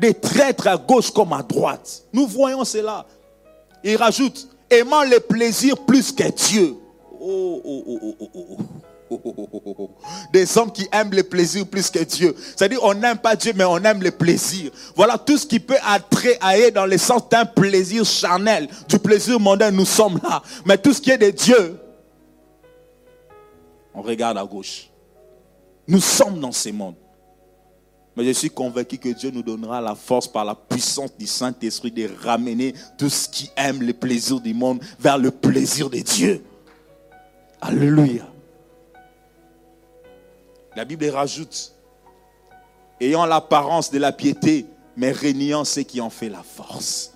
Des traîtres à gauche comme à droite. Nous voyons cela. Il rajoute, aimant les plaisirs plus que Dieu. Oh, oh, oh, oh, oh, oh. Des hommes qui aiment le plaisir plus que Dieu. C'est-à-dire, on n'aime pas Dieu, mais on aime le plaisir. Voilà tout ce qui peut aller dans le sens d'un plaisir charnel, du plaisir mondain, nous sommes là. Mais tout ce qui est de Dieu, on regarde à gauche. Nous sommes dans ce monde. Mais je suis convaincu que Dieu nous donnera la force par la puissance du Saint-Esprit de ramener tout ce qui aime le plaisir du monde vers le plaisir de Dieu. Alléluia. La Bible rajoute, ayant l'apparence de la piété, mais régnant ceux qui en fait la force.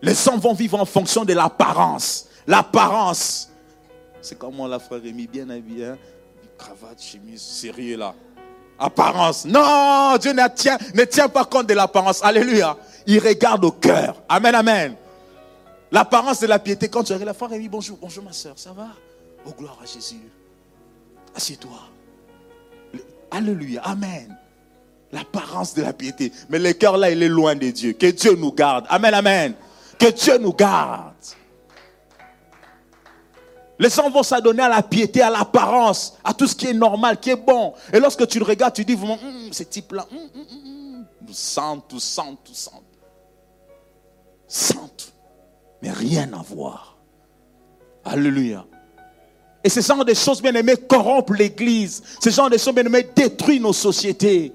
Les gens vont vivre en fonction de l'apparence. L'apparence. C'est comme moi, la frère Rémi, bien habillé, hein? cravate, chemise, sérieux là. Apparence. Non, Dieu ne tient, ne tient pas compte de l'apparence. Alléluia. Il regarde au cœur. Amen, amen. L'apparence de la piété. Quand tu arrives, la frère Rémi, bonjour, bonjour ma soeur, ça va? Oh, gloire à Jésus. Assieds-toi. Alléluia, amen. L'apparence de la piété. Mais le cœur là, il est loin de Dieu. Que Dieu nous garde. Amen, amen. Que Dieu nous garde. Les gens vont s'adonner à la piété, à l'apparence, à tout ce qui est normal, qui est bon. Et lorsque tu le regardes, tu dis vraiment, hum, ce type-là, hum, hum, nous sent, tout sent, tout sent. Sent, mais rien à voir. Alléluia. Et ce genre de choses, bien aimées, corrompent l'Église. Ce genre de choses, bien aimées, détruit nos sociétés.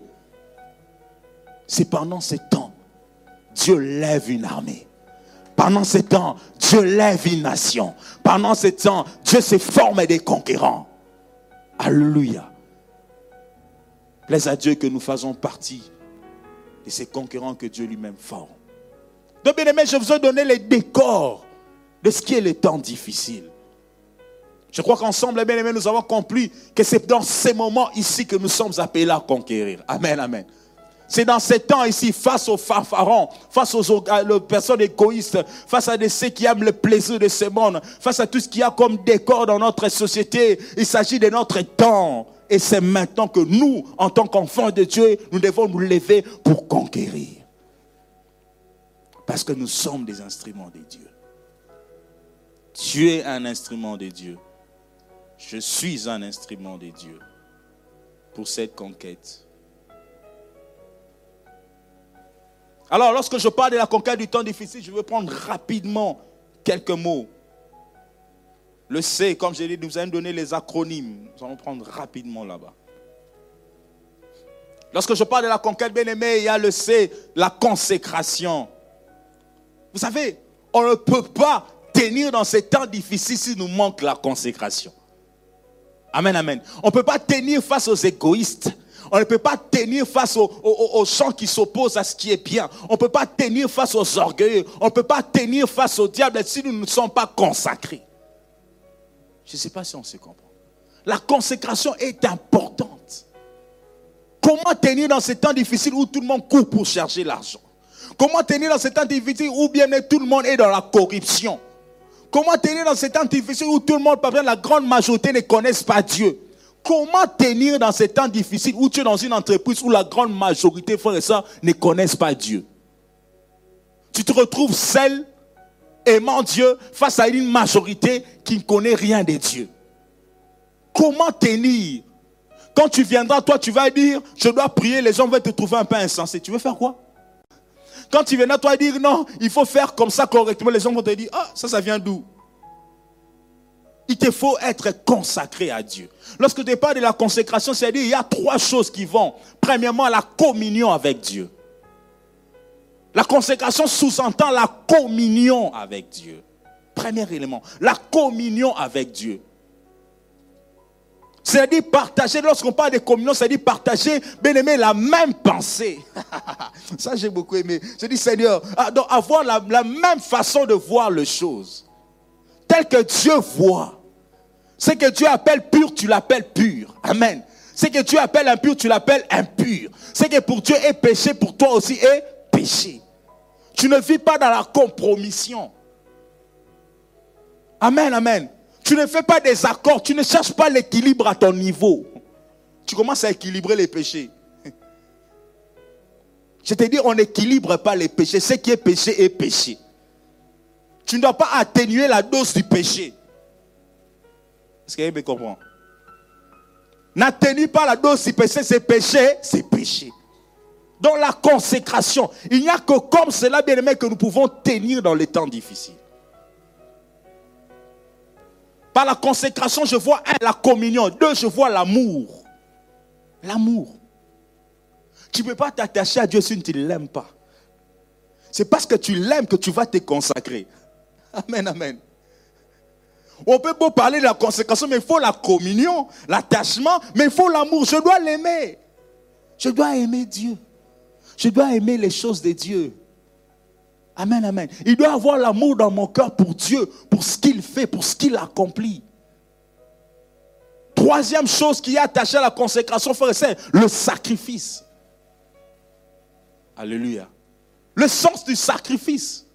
C'est pendant ce temps, Dieu lève une armée. Pendant ce temps, Dieu lève une nation. Pendant ce temps, Dieu se forme des conquérants. Alléluia. Plaise à Dieu que nous faisons partie de ces conquérants que Dieu lui-même forme. Donc, bien aimé, je vous ai donné les décors de ce qui est le temps difficile. Je crois qu'ensemble, bien aimé, nous avons compris que c'est dans ces moments ici que nous sommes appelés à conquérir. Amen, amen. C'est dans ces temps ici, face aux fanfarons, face aux, personnes égoïstes, face à ceux qui aiment le plaisir de ce monde, face à tout ce qu'il y a comme décor dans notre société. Il s'agit de notre temps. Et c'est maintenant que nous, en tant qu'enfants de Dieu, nous devons nous lever pour conquérir. Parce que nous sommes des instruments de Dieu. Tu es un instrument de Dieu. Je suis un instrument de Dieu pour cette conquête. Alors, lorsque je parle de la conquête du temps difficile, je vais prendre rapidement quelques mots. Le C, comme je l'ai dit, nous allons donner les acronymes. Nous allons prendre rapidement là-bas. Lorsque je parle de la conquête, bien aimé, il y a le C, la consécration. Vous savez, on ne peut pas tenir dans ces temps difficiles si nous manque la consécration. Amen, amen. On ne peut pas tenir face aux égoïstes. On ne peut pas tenir face aux, gens qui s'opposent à ce qui est bien. On ne peut pas tenir face aux orgueilleux. On ne peut pas tenir face au diable si nous ne sommes pas consacrés. Je ne sais pas si on se comprend. La consécration est importante. Comment tenir dans ces temps difficiles où tout le monde court pour chercher l'argent? Comment tenir dans ces temps difficiles où bien tout le monde est dans la corruption? Comment tenir dans ces temps difficiles où tout le monde, la grande majorité ne connaissent pas Dieu? Comment tenir dans ces temps difficiles où tu es dans une entreprise où la grande majorité, frères et sœurs, ne connaissent pas Dieu? Tu te retrouves seul, aimant Dieu, face à une majorité qui ne connaît rien de Dieu. Comment tenir? Quand tu viendras, toi, tu vas dire, je dois prier, les gens vont te trouver un peu insensé. Tu veux faire quoi? Quand tu viendras, toi, dire, non, il faut faire comme ça correctement, les gens vont te dire, ah, ça, ça vient d'où? Il te faut être consacré à Dieu. Lorsque tu parles de la consécration, c'est-à-dire il y a trois choses qui vont. Premièrement, la communion avec Dieu. La consécration sous-entend la communion avec Dieu. Premier élément, la communion avec Dieu. C'est-à-dire partager, lorsqu'on parle de communion, c'est-à-dire partager, bien aimé, la même pensée. (laughs) Ça, j'ai beaucoup aimé. Je dis, Seigneur, ah, avoir la, même façon de voir les choses. Tel que Dieu voit. Ce que Dieu appelle pur, tu l'appelles pur. Amen. Ce que Dieu appelle impur, tu l'appelles impur. Ce que pour Dieu est péché, pour toi aussi est péché. Tu ne vis pas dans la compromission. Amen, amen. Tu ne fais pas des accords, tu ne cherches pas l'équilibre à ton niveau. Tu commences à équilibrer les péchés. Dis, on n'équilibre pas les péchés. Ce qui est péché est péché. Tu ne dois pas atténuer la dose du péché. Est-ce qu'il me comprend? N'atténue pas la dose du péché, c'est péché, c'est péché. Dans la consécration, il n'y a que comme cela, bien aimé, que nous pouvons tenir dans les temps difficiles. Par la consécration, je vois un, la communion. Deux, je vois l'amour. L'amour. Tu ne peux pas t'attacher à Dieu si tu ne l'aimes pas. C'est parce que tu l'aimes que tu vas te consacrer. Amen, amen. On peut pas parler de la consécration, mais il faut la communion, l'attachement, mais il faut l'amour. Je dois l'aimer. Je dois aimer Dieu. Je dois aimer les choses de Dieu. Amen, amen. Il doit avoir l'amour dans mon cœur pour Dieu, pour ce qu'il fait, pour ce qu'il accomplit. Troisième chose qui est attachée à la consécration, frère c'est le sacrifice. Alléluia. Le sens du sacrifice.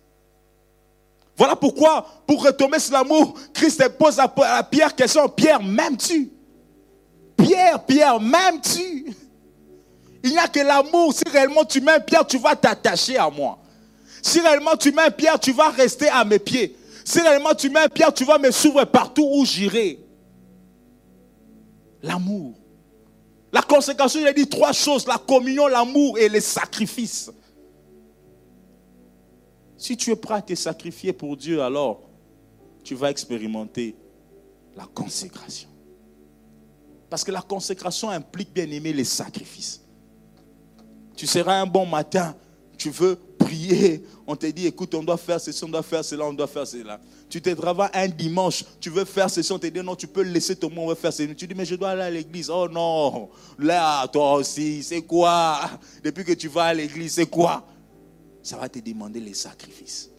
Voilà pourquoi, pour retomber sur l'amour, Christ pose à Pierre question, Pierre, m'aimes-tu Pierre, Pierre, m'aimes-tu Il n'y a que l'amour. Si réellement tu m'aimes, Pierre, tu vas t'attacher à moi. Si réellement tu m'aimes, Pierre, tu vas rester à mes pieds. Si réellement tu m'aimes, Pierre, tu vas me suivre partout où j'irai. L'amour. La conséquence, il a dit trois choses, la communion, l'amour et les sacrifices. Si tu es prêt à te sacrifier pour Dieu, alors tu vas expérimenter la consécration. Parce que la consécration implique bien aimer les sacrifices. Tu seras un bon matin, tu veux on te dit, écoute, on doit faire ceci, on doit faire cela, on doit faire cela. Tu te travailles un dimanche, tu veux faire ceci, on te dit, non, tu peux laisser ton monde, on va faire ceci. Tu dis, mais je dois aller à l'église. Oh non, là, toi aussi, c'est quoi? Depuis que tu vas à l'église, c'est quoi? Ça va te demander les sacrifices.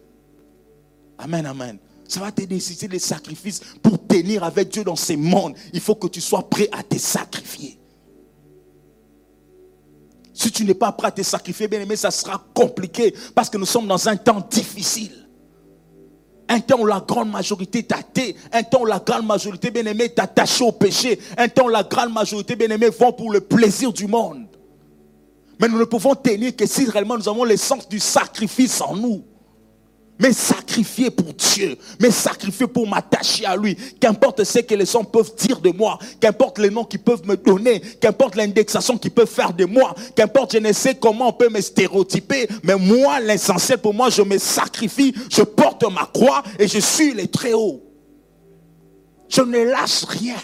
Amen, amen. Ça va te nécessiter les sacrifices pour tenir avec Dieu dans ce monde. Il faut que tu sois prêt à te sacrifier. Si tu n'es pas prêt à te sacrifier, bien aimé, ça sera compliqué parce que nous sommes dans un temps difficile. Un temps où la grande majorité t'attend, un temps où la grande majorité, bien aimé, t'attache au péché, un temps où la grande majorité, bien aimé, vont pour le plaisir du monde. Mais nous ne pouvons tenir que si réellement nous avons l'essence du sacrifice en nous. Mais sacrifier pour Dieu, mais sacrifier pour m'attacher à lui. Qu'importe ce que les hommes peuvent dire de moi, qu'importe les noms qu'ils peuvent me donner, qu'importe l'indexation qu'ils peuvent faire de moi, qu'importe je ne sais comment on peut me stéréotyper, mais moi, l'essentiel pour moi, je me sacrifie, je porte ma croix et je suis les très hauts. Je ne lâche rien.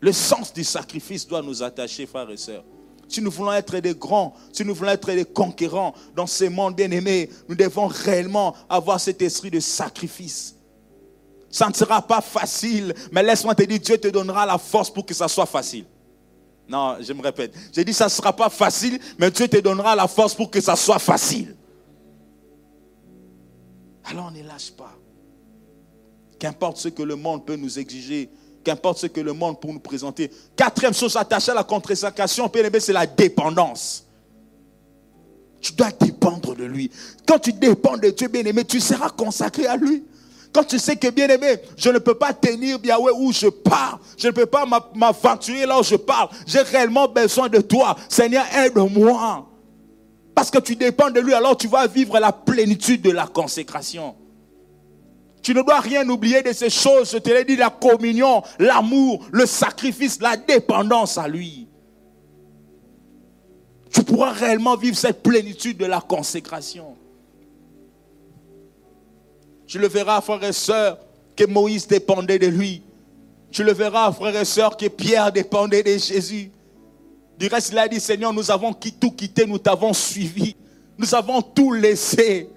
Le sens du sacrifice doit nous attacher, frères et sœurs. Si nous voulons être des grands, si nous voulons être des conquérants dans ce monde bien-aimé, nous devons réellement avoir cet esprit de sacrifice. Ça ne sera pas facile, mais laisse-moi te dire, Dieu te donnera la force pour que ça soit facile. Non, je me répète. J'ai dit, ça ne sera pas facile, mais Dieu te donnera la force pour que ça soit facile. Alors ne lâche pas. Qu'importe ce que le monde peut nous exiger, qu'importe ce que le monde peut nous présenter. Quatrième chose attachée à la contre-sacation, c'est la dépendance. Tu dois dépendre de lui. Quand tu dépends de Dieu, bien-aimé, tu seras consacré à lui. Quand tu sais que, bien-aimé, je ne peux pas tenir Yahweh où je pars. Je ne peux pas m'aventurer là où je parle. J'ai réellement besoin de toi. Seigneur, aide-moi. Parce que tu dépends de lui, alors tu vas vivre la plénitude de la consécration. Tu ne dois rien oublier de ces choses. Je te l'ai dit, la communion, l'amour, le sacrifice, la dépendance à lui. Tu pourras réellement vivre cette plénitude de la consécration. Tu le verras, frères et sœurs, que Moïse dépendait de lui. Tu le verras, frères et sœurs, que Pierre dépendait de Jésus. Du reste, il a dit, Seigneur, nous avons tout quitté, nous t'avons suivi. Nous avons tout laissé.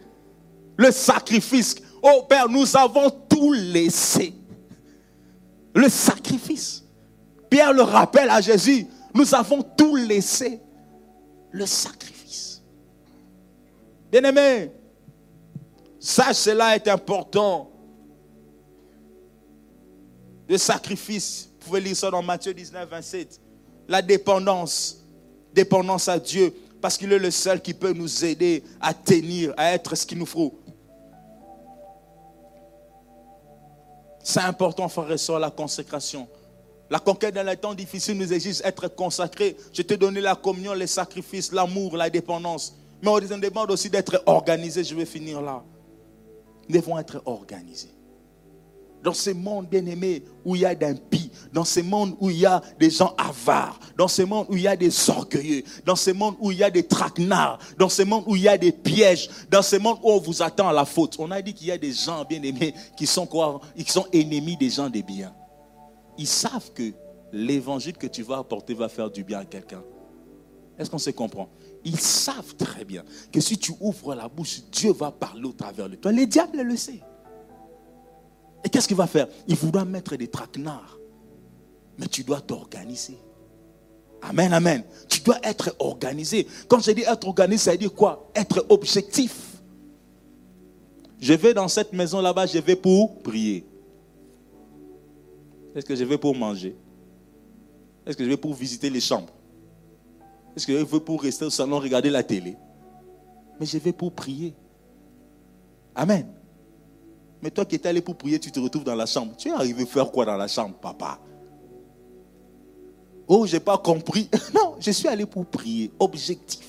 Le sacrifice Oh Père, nous avons tout laissé. Le sacrifice. Pierre le rappelle à Jésus, nous avons tout laissé. Le sacrifice. Bien-aimé, ça, cela est important. Le sacrifice, vous pouvez lire ça dans Matthieu 19, 27. La dépendance, dépendance à Dieu, parce qu'il est le seul qui peut nous aider à tenir, à être ce qu'il nous faut. C'est important, frère et soeur, la consécration. La conquête dans les temps difficiles nous exige d'être consacrés. Je t'ai donné la communion, les sacrifices, l'amour, la dépendance. Mais on demande aussi d'être organisé. Je vais finir là. Nous devons être organisés dans ce monde bien-aimé où il y a d'impies, dans ce monde où il y a des gens avares, dans ce monde où il y a des orgueilleux, dans ce monde où il y a des traquenards, dans ce monde où il y a des pièges, dans ce monde où on vous attend à la faute. On a dit qu'il y a des gens bien-aimés qui sont quoi? Qui sont ennemis des gens des biens. Ils savent que l'évangile que tu vas apporter va faire du bien à quelqu'un. Est-ce qu'on se comprend? Ils savent très bien que si tu ouvres la bouche, Dieu va parler au travers de toi. Les diables le savent. Et qu'est-ce qu'il va faire? Il voudra mettre des traquenards. Mais tu dois t'organiser. Amen, amen. Tu dois être organisé. Quand je dis être organisé, ça veut dire quoi? Être objectif. Je vais dans cette maison là-bas, je vais pour prier. Est-ce que je vais pour manger? Est-ce que je vais pour visiter les chambres? Est-ce que je vais pour rester au salon regarder la télé? Mais je vais pour prier. Amen. Mais toi qui étais allé pour prier, tu te retrouves dans la chambre. Tu es arrivé faire quoi dans la chambre, papa? Oh, je n'ai pas compris. (laughs) Non, je suis allé pour prier. Objectif.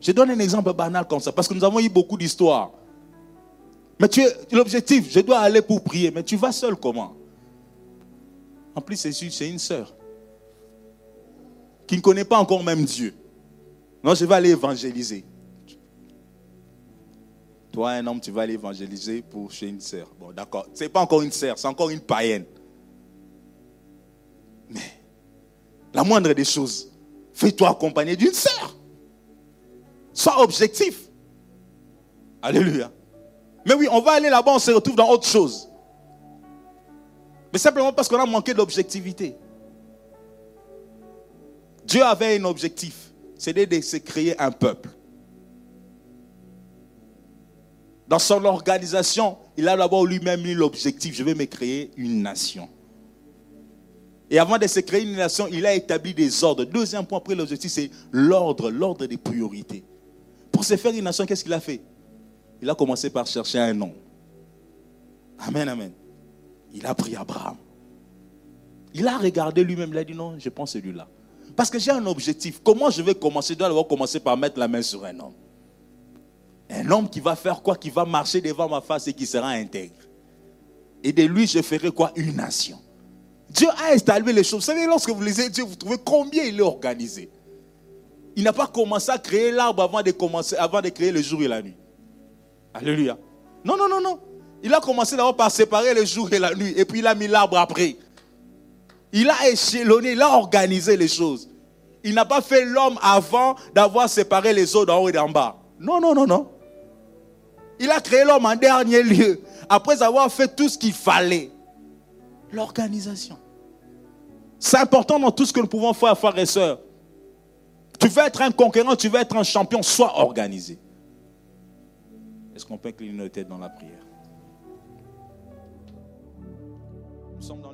Je donne un exemple banal comme ça, parce que nous avons eu beaucoup d'histoires. Mais tu es l'objectif, je dois aller pour prier. Mais tu vas seul comment? En plus, c'est une sœur qui ne connaît pas encore même Dieu. Non, je vais aller évangéliser. Toi, un homme, tu vas aller évangéliser pour chez une sœur. Bon, d'accord. Ce n'est pas encore une sœur, c'est encore une païenne. Mais la moindre des choses, fais-toi accompagner d'une sœur. Sois objectif. Alléluia. Mais oui, on va aller là-bas, on se retrouve dans autre chose. Mais simplement parce qu'on a manqué d'objectivité. Dieu avait un objectif, c'était de se créer un peuple. Dans son organisation, il a d'abord lui-même mis l'objectif, je vais me créer une nation. Et avant de se créer une nation, il a établi des ordres. Deuxième point après l'objectif, c'est l'ordre, l'ordre des priorités. Pour se faire une nation, qu'est-ce qu'il a fait? Il a commencé par chercher un nom. Amen, amen. Il a pris Abraham. Il a regardé lui-même, il a dit non, je prends celui-là. Parce que j'ai un objectif. Comment je vais commencer? Je dois d'abord commencer par mettre la main sur un homme. Un homme qui va faire quoi Qui va marcher devant ma face et qui sera intègre. Et de lui, je ferai quoi? Une nation. Dieu a installé les choses. Vous savez, lorsque vous lisez Dieu, vous trouvez combien il est organisé. Il n'a pas commencé à créer l'arbre avant de, commencer, avant de créer le jour et la nuit. Alléluia. Non, non, non, non. Il a commencé d'abord par séparer le jour et la nuit. Et puis il a mis l'arbre après. Il a échelonné, il a organisé les choses. Il n'a pas fait l'homme avant d'avoir séparé les eaux d'en haut et d'en bas. Non, non, non, non. Il a créé l'homme en dernier lieu. Après avoir fait tout ce qu'il fallait l'organisation. C'est important dans tout ce que nous pouvons faire, frères et sœurs. Tu veux être un conquérant, tu veux être un champion, sois organisé. Est-ce qu'on peut têtes dans la prière? Nous sommes dans